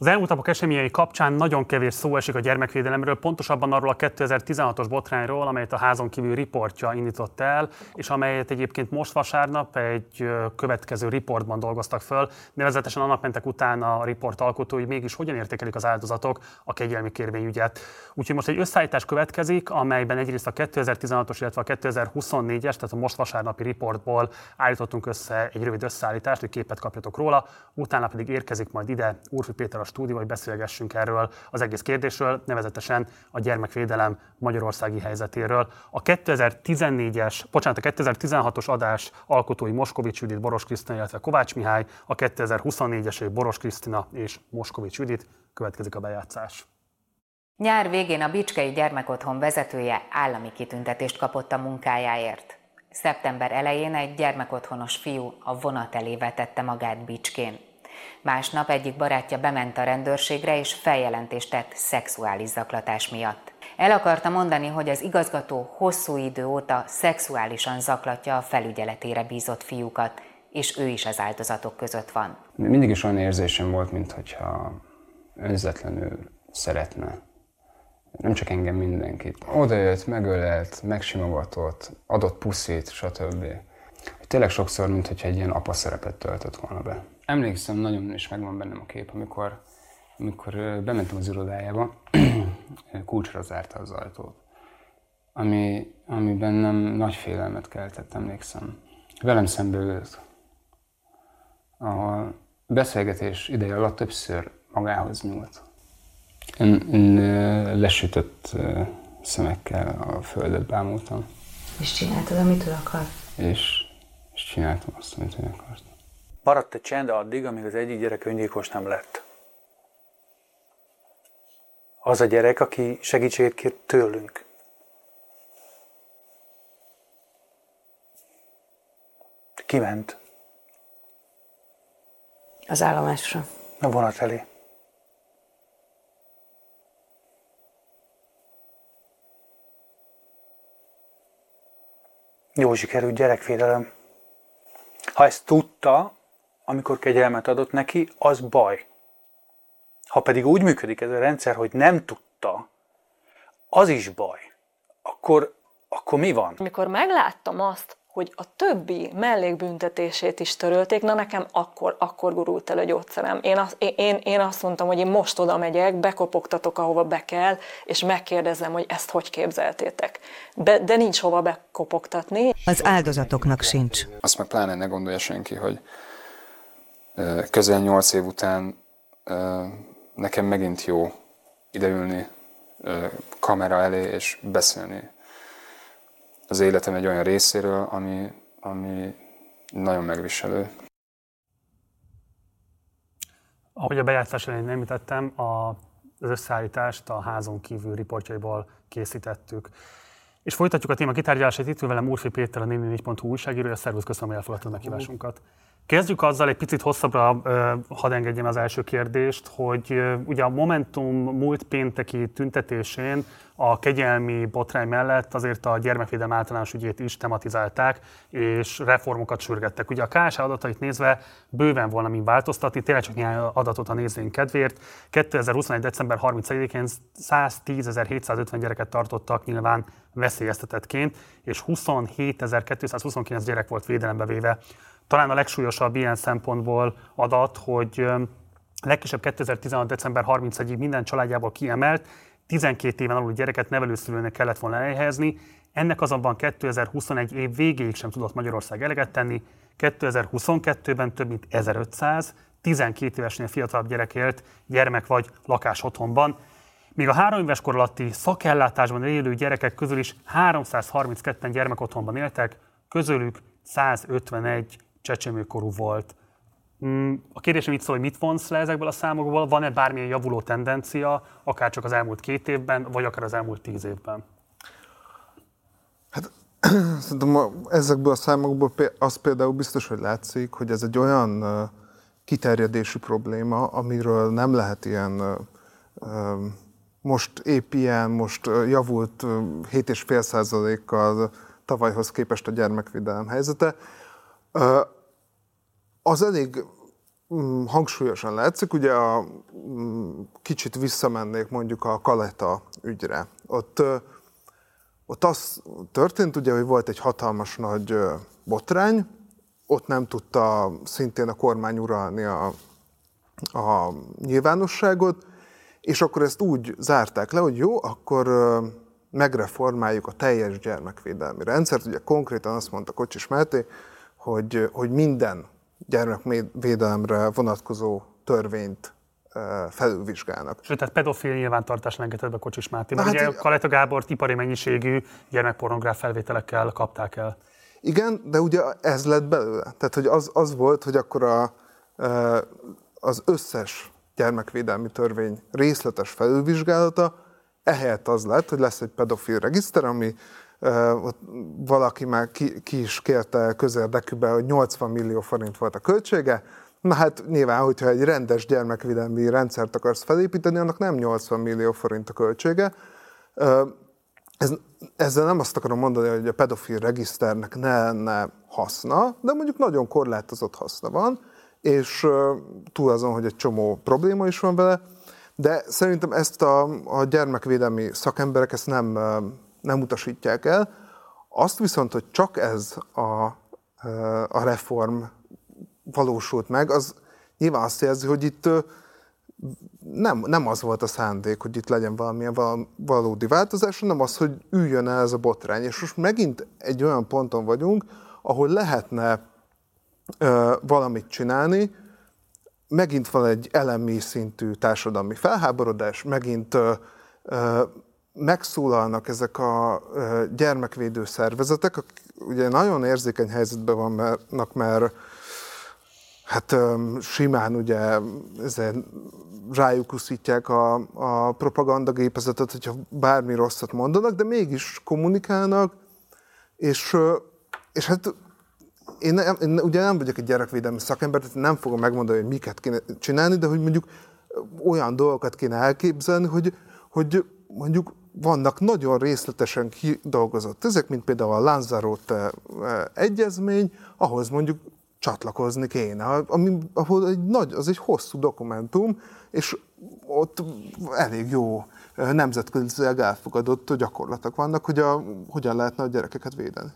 Az elmúlt napok eseményei kapcsán nagyon kevés szó esik a gyermekvédelemről, pontosabban arról a 2016-os botrányról, amelyet a házon kívül riportja indított el, és amelyet egyébként most vasárnap egy következő riportban dolgoztak föl. Nevezetesen annak mentek utána a riport alkotói, mégis hogyan értékelik az áldozatok a kegyelmi kérvényügyet. Úgyhogy most egy összeállítás következik, amelyben egyrészt a 2016-os, illetve a 2024-es, tehát a most vasárnapi riportból állítottunk össze egy rövid összeállítást, hogy képet kapjatok róla, utána pedig érkezik majd ide Úrfi Péter a stúdió, hogy beszélgessünk erről az egész kérdésről, nevezetesen a gyermekvédelem magyarországi helyzetéről. A 2014-es, bocsánat, a 2016-os adás alkotói Moskovics Judit, Boros Krisztina, illetve Kovács Mihály, a 2024-es Boros Krisztina és Moskovics Judit. Következik a bejátszás. Nyár végén a Bicskei Gyermekotthon vezetője állami kitüntetést kapott a munkájáért. Szeptember elején egy gyermekotthonos fiú a vonat elé vetette magát Bicskén. Másnap egyik barátja bement a rendőrségre és feljelentést tett szexuális zaklatás miatt. El akarta mondani, hogy az igazgató hosszú idő óta szexuálisan zaklatja a felügyeletére bízott fiúkat, és ő is az áldozatok között van. Mindig is olyan érzésem volt, mintha önzetlenül szeretne. Nem csak engem, mindenkit. Oda jött, megölelt, megsimogatott, adott puszit, stb. Tényleg sokszor, mintha egy ilyen apa szerepet töltött volna be. Emlékszem, nagyon is megvan bennem a kép, amikor, amikor bementem az irodájába, kulcsra zárta az ajtót, ami, ami bennem nagy félelmet keltett, emlékszem. Velem szembe ült. A beszélgetés ideje alatt többször magához nyúlt. Én, én lesütött szemekkel a földet bámultam. És csináltad, amit ő akar? És, és csináltam azt, amit ő akart. Maradt egy csend addig, amíg az egyik gyerek öngyilkos nem lett. Az a gyerek, aki segítséget kért tőlünk. Kiment. Az állomásra. A vonat elé. Jó sikerült gyerekvédelem. Ha ezt tudta, amikor kegyelmet adott neki, az baj. Ha pedig úgy működik ez a rendszer, hogy nem tudta, az is baj. Akkor, akkor mi van? Amikor megláttam azt, hogy a többi mellékbüntetését is törölték, na nekem akkor, akkor gurult el a gyógyszerem. Én, az, én, én azt mondtam, hogy én most oda megyek, bekopogtatok, ahova be kell, és megkérdezem, hogy ezt hogy képzeltétek. Be, de nincs hova bekopogtatni. Az áldozatoknak sincs. Azt meg pláne ne gondolja senki, hogy közel nyolc év után nekem megint jó ideülni kamera elé és beszélni az életem egy olyan részéről, ami, ami nagyon megviselő. Ahogy a bejátszás elején említettem, a, az összeállítást a házon kívül riportjaiból készítettük. És folytatjuk a téma kitárgyalását. Itt velem Úrfi Péter, a 4.hu újságírója. Szervusz, köszönöm, hogy elfogadtad meghívásunkat. Kezdjük azzal egy picit hosszabbra, hadd engedjem az első kérdést, hogy ugye a Momentum múlt pénteki tüntetésén a kegyelmi botrány mellett azért a gyermekvédelem általános ügyét is tematizálták, és reformokat sürgettek. Ugye a KSA adatait nézve bőven volna mi változtatni, tényleg csak néhány adatot a nézőink kedvéért. 2021. december 31-én 110.750 gyereket tartottak nyilván veszélyeztetettként, és 27.229 gyerek volt védelembe véve. Talán a legsúlyosabb ilyen szempontból adat, hogy legkisebb 2016. december 31-ig minden családjából kiemelt, 12 éven aluli gyereket nevelőszülőnek kellett volna elhelyezni, ennek azonban 2021 év végéig sem tudott Magyarország eleget tenni, 2022-ben több mint 1500, 12 évesnél fiatalabb gyerek élt gyermek vagy lakás otthonban, míg a három éves kor alatti szakellátásban élő gyerekek közül is 332-en gyermekotthonban éltek, közülük 151 csecsemőkorú volt. Mm, a kérdésem itt szól, hogy mit vonsz le ezekből a számokból, van-e bármilyen javuló tendencia, akár csak az elmúlt két évben, vagy akár az elmúlt tíz évben? Hát szerintem ezekből a számokból az például biztos, hogy látszik, hogy ez egy olyan kiterjedési probléma, amiről nem lehet ilyen most épp ilyen, most javult 7,5%-kal tavalyhoz képest a gyermekvédelem helyzete az elég mm, hangsúlyosan látszik, ugye a, mm, kicsit visszamennék mondjuk a Kaleta ügyre. Ott, ott az történt ugye, hogy volt egy hatalmas nagy botrány, ott nem tudta szintén a kormány uralni a, a nyilvánosságot, és akkor ezt úgy zárták le, hogy jó, akkor megreformáljuk a teljes gyermekvédelmi rendszert. Ugye konkrétan azt mondta Kocsis Máté, hogy, hogy minden gyermekvédelemre vonatkozó törvényt felülvizsgálnak. Sőt, tehát pedofil nyilvántartás lengetett a Kocsis Máté, mert hát, ugye Kaleta Gábor ipari mennyiségű gyermekpornográf felvételekkel kapták el. Igen, de ugye ez lett belőle. Tehát, hogy az, az volt, hogy akkor a, az összes gyermekvédelmi törvény részletes felülvizsgálata, ehelyett az lett, hogy lesz egy pedofil regiszter, ami ott valaki már ki, ki is kérte közérdekűbe, hogy 80 millió forint volt a költsége, Na hát nyilván, hogyha egy rendes gyermekvédelmi rendszert akarsz felépíteni, annak nem 80 millió forint a költsége. Ez, ezzel nem azt akarom mondani, hogy a pedofil regiszternek ne lenne haszna, de mondjuk nagyon korlátozott haszna van, és túl azon, hogy egy csomó probléma is van vele, de szerintem ezt a, a gyermekvédelmi szakemberek ezt nem nem utasítják el. Azt viszont, hogy csak ez a, a reform valósult meg, az nyilván azt jelzi, hogy itt nem, nem az volt a szándék, hogy itt legyen valamilyen valódi változás, hanem az, hogy üljön el ez a botrány. És most megint egy olyan ponton vagyunk, ahol lehetne ö, valamit csinálni, megint van egy elemi szintű társadalmi felháborodás, megint ö, ö, megszólalnak ezek a gyermekvédő szervezetek, ugye nagyon érzékeny helyzetben vannak, mert hát simán ugye rájuk uszítják a, a propagandagépezetet, hogyha bármi rosszat mondanak, de mégis kommunikálnak, és, és hát én, én ugye nem vagyok egy gyerekvédelmi szakember, tehát nem fogom megmondani, hogy miket kéne csinálni, de hogy mondjuk olyan dolgokat kéne elképzelni, hogy, hogy mondjuk vannak nagyon részletesen kidolgozott ezek, mint például a Lanzarote eh, egyezmény, ahhoz mondjuk csatlakozni kéne, ami, ahol egy nagy, az egy hosszú dokumentum, és ott elég jó eh, nemzetközileg elfogadott gyakorlatok vannak, hogy a, hogyan lehetne a gyerekeket védeni.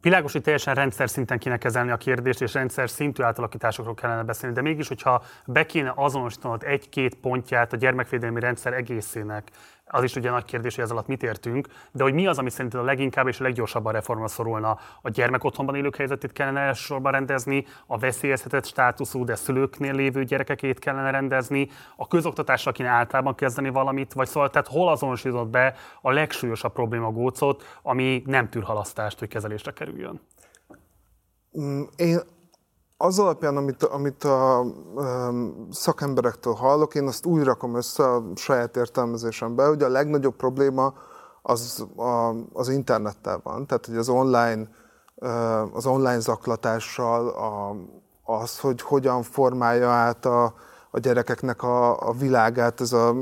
Világos, hogy teljesen rendszer szinten kéne kezelni a kérdést, és rendszer szintű átalakításokról kellene beszélni, de mégis, hogyha be kéne azonosítanod egy-két pontját a gyermekvédelmi rendszer egészének, az is ugye nagy kérdés, hogy ez alatt mit értünk, de hogy mi az, ami szerinted a leginkább és a leggyorsabban reformra szorulna? A gyermek otthonban élők helyzetét kellene elsősorban rendezni, a veszélyeztetett státuszú, de szülőknél lévő gyerekekét kellene rendezni, a közoktatásra kéne általában kezdeni valamit, vagy szóval tehát hol azonosított be a legsúlyosabb probléma gócot, ami nem tűr halasztást, hogy kezelésre kerüljön? Mm, én az alapján, amit, amit a um, szakemberektől hallok, én azt úgy rakom össze a saját értelmezésembe, hogy a legnagyobb probléma az a, az internettel van, tehát hogy az online, az online zaklatással, a, az, hogy hogyan formálja át a, a gyerekeknek a, a világát, ez a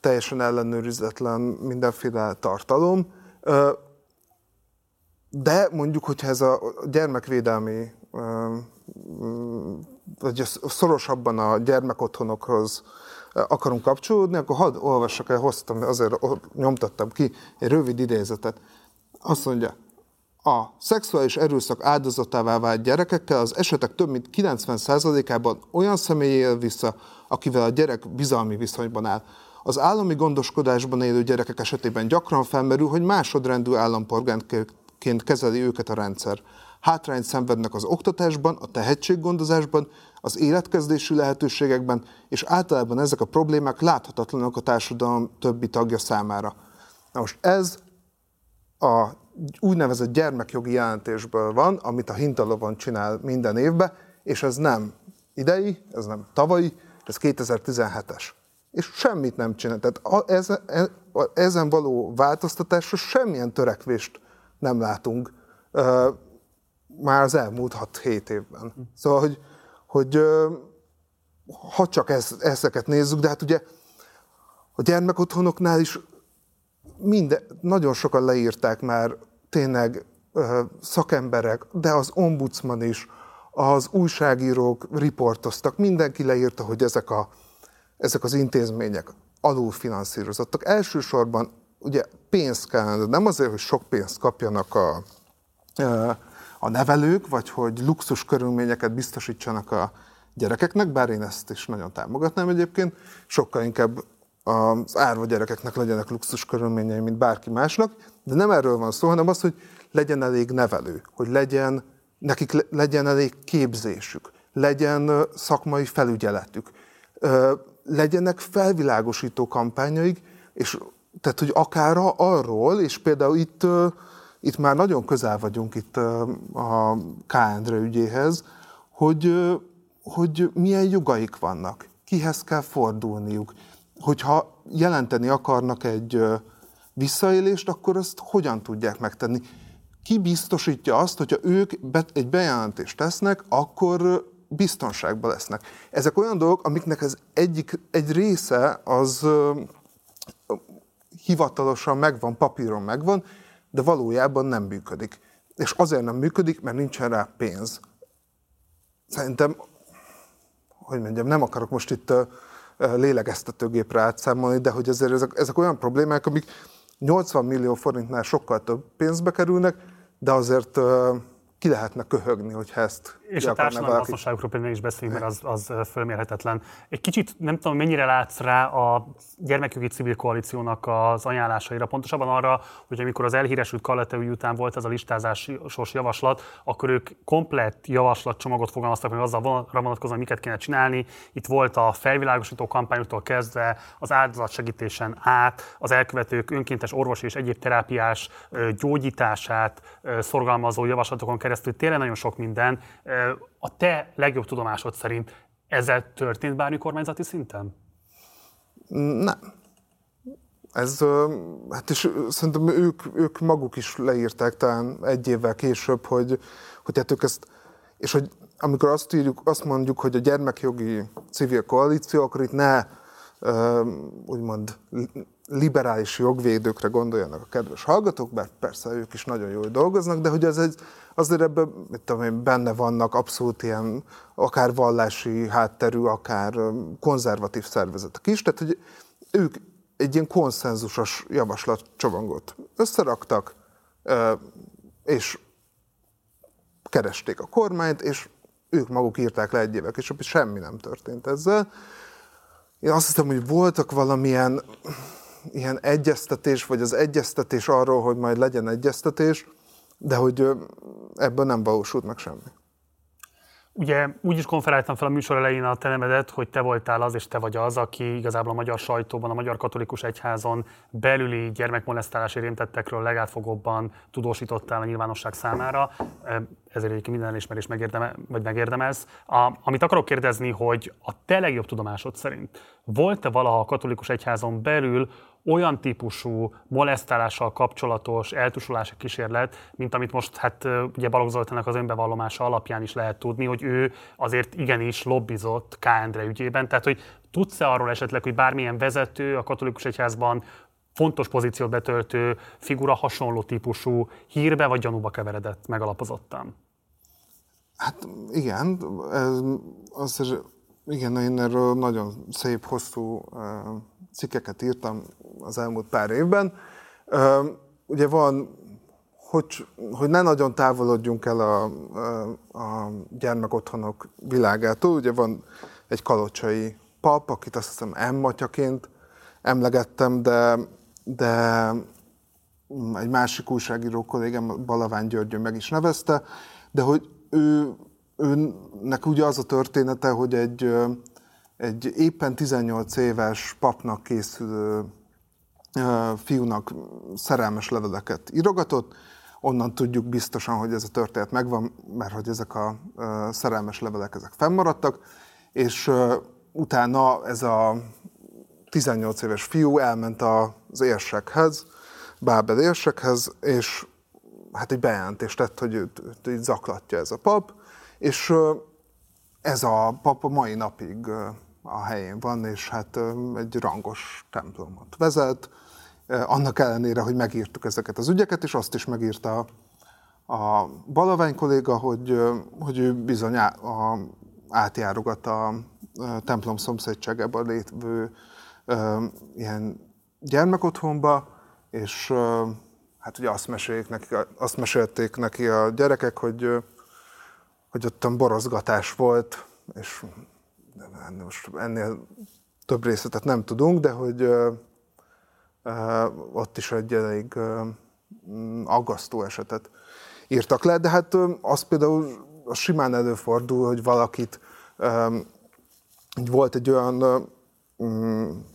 teljesen ellenőrizetlen mindenféle tartalom. De mondjuk, hogyha ez a gyermekvédelmi, vagy szorosabban a gyermekotthonokhoz akarunk kapcsolódni, akkor hadd olvassak el, hoztam, azért nyomtattam ki egy rövid idézetet. Azt mondja, a szexuális erőszak áldozatává vált gyerekekkel az esetek több mint 90%-ában olyan személy él vissza, akivel a gyerek bizalmi viszonyban áll. Az állami gondoskodásban élő gyerekek esetében gyakran felmerül, hogy másodrendű állampolgárként kezeli őket a rendszer. Hátrányt szenvednek az oktatásban, a tehetséggondozásban, az életkezdési lehetőségekben, és általában ezek a problémák láthatatlanok a társadalom többi tagja számára. Na most ez a úgynevezett gyermekjogi jelentésből van, amit a Hintalovon csinál minden évben, és ez nem idei, ez nem tavalyi, ez 2017-es. És semmit nem csinál. Tehát ezen, ezen való változtatásra semmilyen törekvést nem látunk már az elmúlt 6-7 évben. Szóval, hogy, hogy ha csak ez, ezeket nézzük, de hát ugye a gyermekotthonoknál is minden, nagyon sokan leírták már tényleg szakemberek, de az ombudsman is, az újságírók riportoztak, mindenki leírta, hogy ezek, a, ezek az intézmények alulfinanszírozottak. Elsősorban ugye pénzt kellene, nem azért, hogy sok pénzt kapjanak a, a nevelők, vagy hogy luxus körülményeket biztosítsanak a gyerekeknek, bár én ezt is nagyon támogatnám egyébként, sokkal inkább az árva gyerekeknek legyenek luxus körülményei, mint bárki másnak, de nem erről van szó, hanem az, hogy legyen elég nevelő, hogy legyen, nekik legyen elég képzésük, legyen szakmai felügyeletük, legyenek felvilágosító kampányaik, és tehát, hogy akár arról, és például itt, itt már nagyon közel vagyunk itt a K. Endre ügyéhez, hogy, hogy milyen jogaik vannak, kihez kell fordulniuk, hogyha jelenteni akarnak egy visszaélést, akkor azt hogyan tudják megtenni? Ki biztosítja azt, hogyha ők egy bejelentést tesznek, akkor biztonságban lesznek. Ezek olyan dolgok, amiknek az egyik, egy része az hivatalosan megvan, papíron megvan, de valójában nem működik. És azért nem működik, mert nincsen rá pénz. Szerintem, hogy mondjam, nem akarok most itt lélegeztetőgépre átszámolni, de hogy azért ezek, ezek olyan problémák, amik 80 millió forintnál sokkal több pénzbe kerülnek, de azért ki lehetne köhögni, hogyha ezt És a társadalmi hasznosságokról például is beszélünk, mert az, az fölmérhetetlen. Egy kicsit nem tudom, mennyire látsz rá a gyermekjogi civil koalíciónak az ajánlásaira, pontosabban arra, hogy amikor az elhíresült Kalete után volt ez a listázásos javaslat, akkor ők komplett javaslatcsomagot fogalmaztak meg azzal vonatkozóan, miket kéne csinálni. Itt volt a felvilágosító kampányoktól kezdve az áldozatsegítésen át, az elkövetők önkéntes orvosi és egyéb terápiás gyógyítását szorgalmazó javaslatokon keresztül tényleg nagyon sok minden. A te legjobb tudomásod szerint ezzel történt bármi kormányzati szinten? Nem. Ez, hát és szerintem ők, ők maguk is leírták talán egy évvel később, hogy, hogy hát ők ezt, és hogy amikor azt írjuk, azt mondjuk, hogy a gyermekjogi civil koalíció, akkor itt ne úgymond liberális jogvédőkre gondoljanak a kedves hallgatók, bár persze ők is nagyon jól dolgoznak, de hogy ez egy, azért ebben mit tudom én, benne vannak abszolút ilyen akár vallási hátterű, akár konzervatív szervezetek is, tehát hogy ők egy ilyen konszenzusos javaslatcsomagot összeraktak, és keresték a kormányt, és ők maguk írták le egy évvel később, és semmi nem történt ezzel. Én azt hiszem, hogy voltak valamilyen ilyen egyeztetés, vagy az egyeztetés arról, hogy majd legyen egyeztetés, de hogy ebből nem valósult meg semmi. Ugye úgy is konferáltam fel a műsor elején a te nevedet, hogy te voltál az, és te vagy az, aki igazából a magyar sajtóban, a magyar katolikus egyházon belüli gyermekmolesztálás érintettekről legátfogóbban tudósítottál a nyilvánosság számára. Ezért egyébként minden elismerés megérdemel, vagy megérdemelsz. A, amit akarok kérdezni, hogy a te legjobb tudomásod szerint volt-e valaha a katolikus egyházon belül olyan típusú molesztálással kapcsolatos eltusolási kísérlet, mint amit most hát ugye Balogh Zoltának az önbevallomása alapján is lehet tudni, hogy ő azért igenis lobbizott K. Endre ügyében. Tehát, hogy tudsz-e arról esetleg, hogy bármilyen vezető a katolikus egyházban fontos pozíciót betöltő figura hasonló típusú hírbe vagy gyanúba keveredett megalapozottan? Hát igen, ez, az, igen, én erről nagyon szép, hosszú cikkeket írtam az elmúlt pár évben. Ugye van, hogy, hogy ne nagyon távolodjunk el a, a gyermekotthonok világától, ugye van egy kalocsai pap, akit azt hiszem emmatyaként emlegettem, de, de egy másik újságíró kollégám, Balavány Györgyön meg is nevezte, de hogy ő, őnek ugye az a története, hogy egy, egy éppen 18 éves papnak készülő fiúnak szerelmes leveleket írogatott, onnan tudjuk biztosan, hogy ez a történet megvan, mert hogy ezek a szerelmes levelek ezek fennmaradtak, és utána ez a 18 éves fiú elment az érsekhez, Bábel érsekhez, és hát egy bejelentést tett, hogy őt, őt így zaklatja ez a pap, és ez a pap a mai napig a helyén van, és hát egy rangos templomot vezet, annak ellenére, hogy megírtuk ezeket az ügyeket, és azt is megírta a Balavány kolléga, hogy, hogy ő bizony a, átjárogat a templom szomszédságában lévő ilyen gyermekotthonba, és hát ugye azt, mesélik neki, azt mesélték neki a gyerekek, hogy, hogy ott borozgatás volt, és most ennél több részletet nem tudunk, de hogy ott is egy elég aggasztó esetet írtak le, de hát az például az simán előfordul, hogy valakit volt egy olyan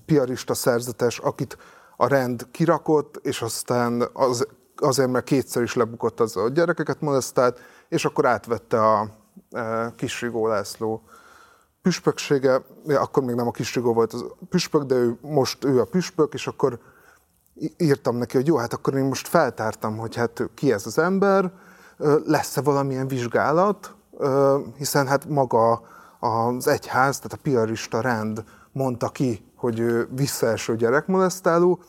piarista szerzetes, akit a rend kirakott, és aztán az, azért, mert kétszer is lebukott az a gyerekeket molesztált, és akkor átvette a e, Kisrigó László püspöksége, akkor még nem a Kisrigó volt az püspök, de ő, most ő a püspök, és akkor írtam neki, hogy jó, hát akkor én most feltártam, hogy hát ki ez az ember, lesz-e valamilyen vizsgálat, hiszen hát maga az egyház, tehát a piarista rend mondta ki, hogy ő visszaeső gyerekmolesztáló.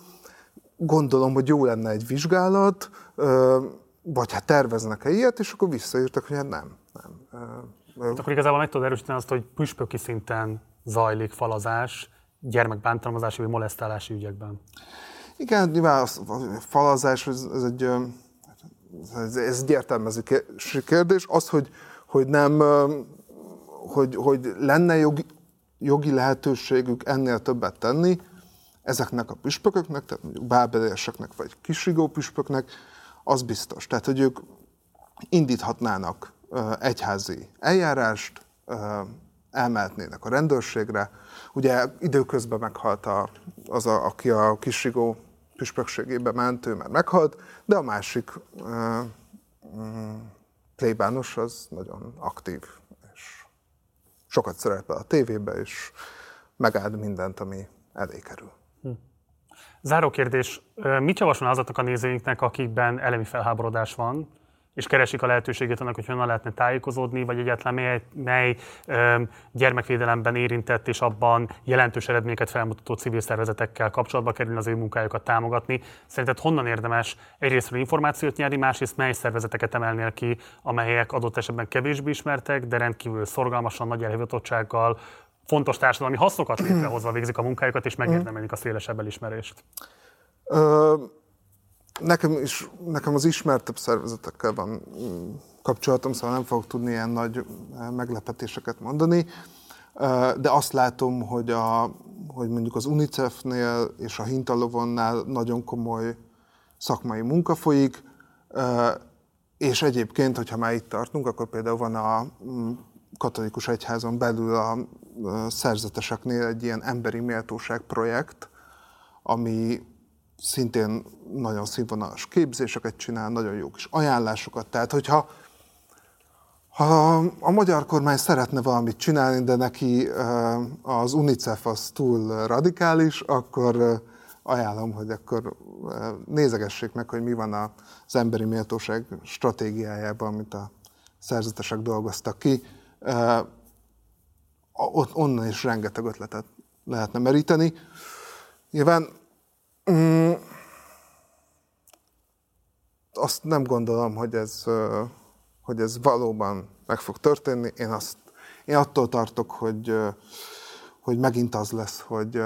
Gondolom, hogy jó lenne egy vizsgálat, vagy hát terveznek-e ilyet, és akkor visszaírtak, hogy hát nem. nem. Hát akkor igazából meg tudod erősíteni azt, hogy püspöki szinten zajlik falazás gyermekbántalmazási vagy molesztálási ügyekben. Igen, nyilván a falazás, ez, ez egy, ez, ez egy értelmezési kérdés. Az, hogy, hogy nem, hogy, hogy lenne jogi, jogi lehetőségük ennél többet tenni, ezeknek a püspököknek, tehát mondjuk bábelérseknek vagy kisrigó püspöknek, az biztos. Tehát, hogy ők indíthatnának egyházi eljárást, elmehetnének a rendőrségre. Ugye időközben meghalt a, az, a, aki a kisrigó püspökségébe ment, ő már meghalt, de a másik uh, plébános az nagyon aktív sokat szerepel a tévébe, és megáld mindent, ami elé kerül. Záró kérdés, mit javasol azoknak a nézőinknek, akikben elemi felháborodás van, és keresik a lehetőségét annak, hogy honnan lehetne tájékozódni, vagy egyáltalán mely, mely gyermekvédelemben érintett és abban jelentős eredményeket felmutató civil szervezetekkel kapcsolatba kerülni, az ő munkájukat támogatni. Szerinted honnan érdemes egyrésztről információt nyerni, másrészt mely szervezeteket emelnél ki, amelyek adott esetben kevésbé ismertek, de rendkívül szorgalmasan, nagy elhivatottsággal, fontos társadalmi hasznokat létrehozva végzik a munkájukat, és megérdemelik a szélesebb elismerést? Ö- Nekem, is, nekem az ismertebb szervezetekkel van mm, kapcsolatom, szóval nem fogok tudni ilyen nagy eh, meglepetéseket mondani, de azt látom, hogy, a, hogy mondjuk az UNICEF-nél és a Hintalovonnál nagyon komoly szakmai munka folyik, és egyébként, hogyha már itt tartunk, akkor például van a mm, katolikus egyházon belül a szerzeteseknél egy ilyen emberi méltóság projekt, ami szintén nagyon színvonalas képzéseket csinál, nagyon jó kis ajánlásokat. Tehát, hogyha ha a magyar kormány szeretne valamit csinálni, de neki az UNICEF az túl radikális, akkor ajánlom, hogy akkor nézegessék meg, hogy mi van az emberi méltóság stratégiájában, amit a szerzetesek dolgoztak ki. Ott onnan is rengeteg ötletet lehetne meríteni. Nyilván mm, azt nem gondolom, hogy ez, hogy ez valóban meg fog történni. Én, azt, én attól tartok, hogy, hogy megint az lesz, hogy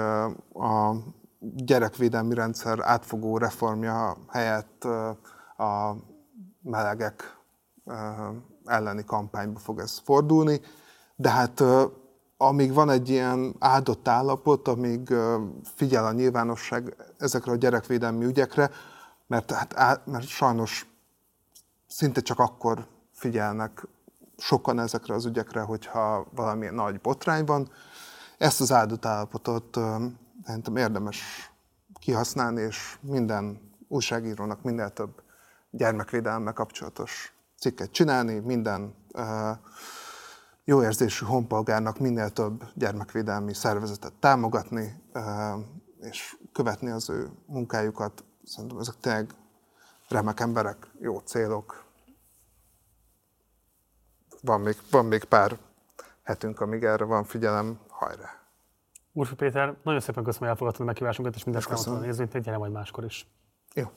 a gyerekvédelmi rendszer átfogó reformja helyett a melegek elleni kampányba fog ez fordulni, de hát amíg van egy ilyen áldott állapot, amíg figyel a nyilvánosság ezekre a gyerekvédelmi ügyekre, mert, hát, mert sajnos szinte csak akkor figyelnek sokan ezekre az ügyekre, hogyha valami nagy botrány van. Ezt az áldott állapotot szerintem érdemes kihasználni, és minden újságírónak minél több gyermekvédelme kapcsolatos cikket csinálni, minden uh, jó érzésű honpolgárnak minél több gyermekvédelmi szervezetet támogatni, és követni az ő munkájukat. Szerintem ezek tényleg remek emberek, jó célok. Van még, van még pár hetünk, amíg erre van figyelem, hajrá! Urfi Péter, nagyon szépen köszönöm, hogy elfogadtad a meghívásunkat, és mindezt elmondtad a nézőinknek, gyere majd máskor is. Jó.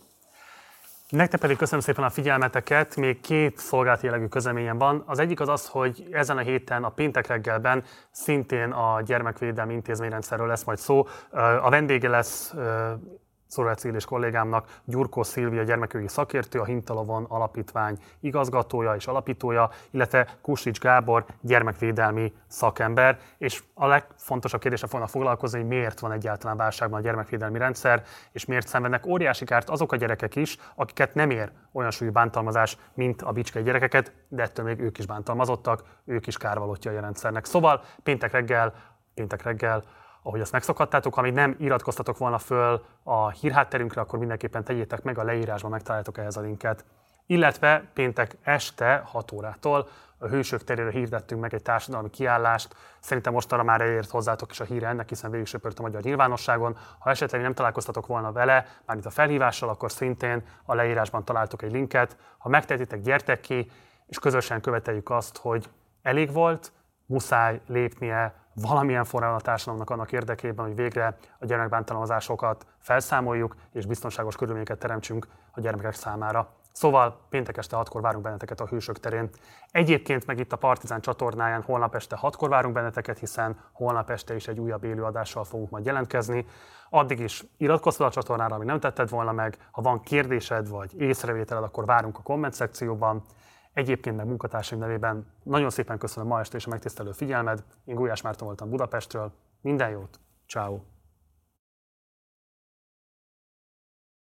Nektek pedig köszönöm szépen a figyelmeteket. Még két szolgálati jellegű közleményem van. Az egyik az az, hogy ezen a héten a péntek reggelben szintén a gyermekvédelmi intézményrendszerről lesz majd szó. A vendége lesz Szorács és kollégámnak Gyurkó Szilvia gyermekjogi szakértő, a Hintalovon Alapítvány igazgatója és alapítója, illetve Kusics Gábor gyermekvédelmi szakember, és a legfontosabb kérdése fognak foglalkozni, hogy miért van egyáltalán válságban a gyermekvédelmi rendszer, és miért szenvednek óriási kárt azok a gyerekek is, akiket nem ér olyan súlyú bántalmazás, mint a bicskei gyerekeket, de ettől még ők is bántalmazottak, ők is kárvalótja a rendszernek. Szóval péntek reggel, péntek reggel ahogy azt megszokhattátok, amíg nem iratkoztatok volna föl a hírhátterünkre, akkor mindenképpen tegyétek meg, a leírásban megtaláltok ehhez a linket. Illetve péntek este 6 órától a Hősök terére hirdettünk meg egy társadalmi kiállást. Szerintem mostanra már elért hozzátok is a híre ennek, hiszen végig söpört a magyar nyilvánosságon. Ha esetleg nem találkoztatok volna vele, már itt a felhívással, akkor szintén a leírásban találtok egy linket. Ha megtehetitek, gyertek ki, és közösen követeljük azt, hogy elég volt, muszáj lépnie valamilyen formában a társadalomnak annak érdekében, hogy végre a gyermekbántalmazásokat felszámoljuk, és biztonságos körülményeket teremtsünk a gyermekek számára. Szóval péntek este 6-kor várunk benneteket a Hősök terén. Egyébként meg itt a Partizán csatornáján holnap este 6-kor várunk benneteket, hiszen holnap este is egy újabb élőadással fogunk majd jelentkezni. Addig is iratkozz a csatornára, ami nem tetted volna meg. Ha van kérdésed vagy észrevételed, akkor várunk a komment szekcióban. Egyébként meg munkatársaim nevében nagyon szépen köszönöm ma este és a megtisztelő figyelmed. Én Gulyás Márton voltam Budapestről. Minden jót, ciao.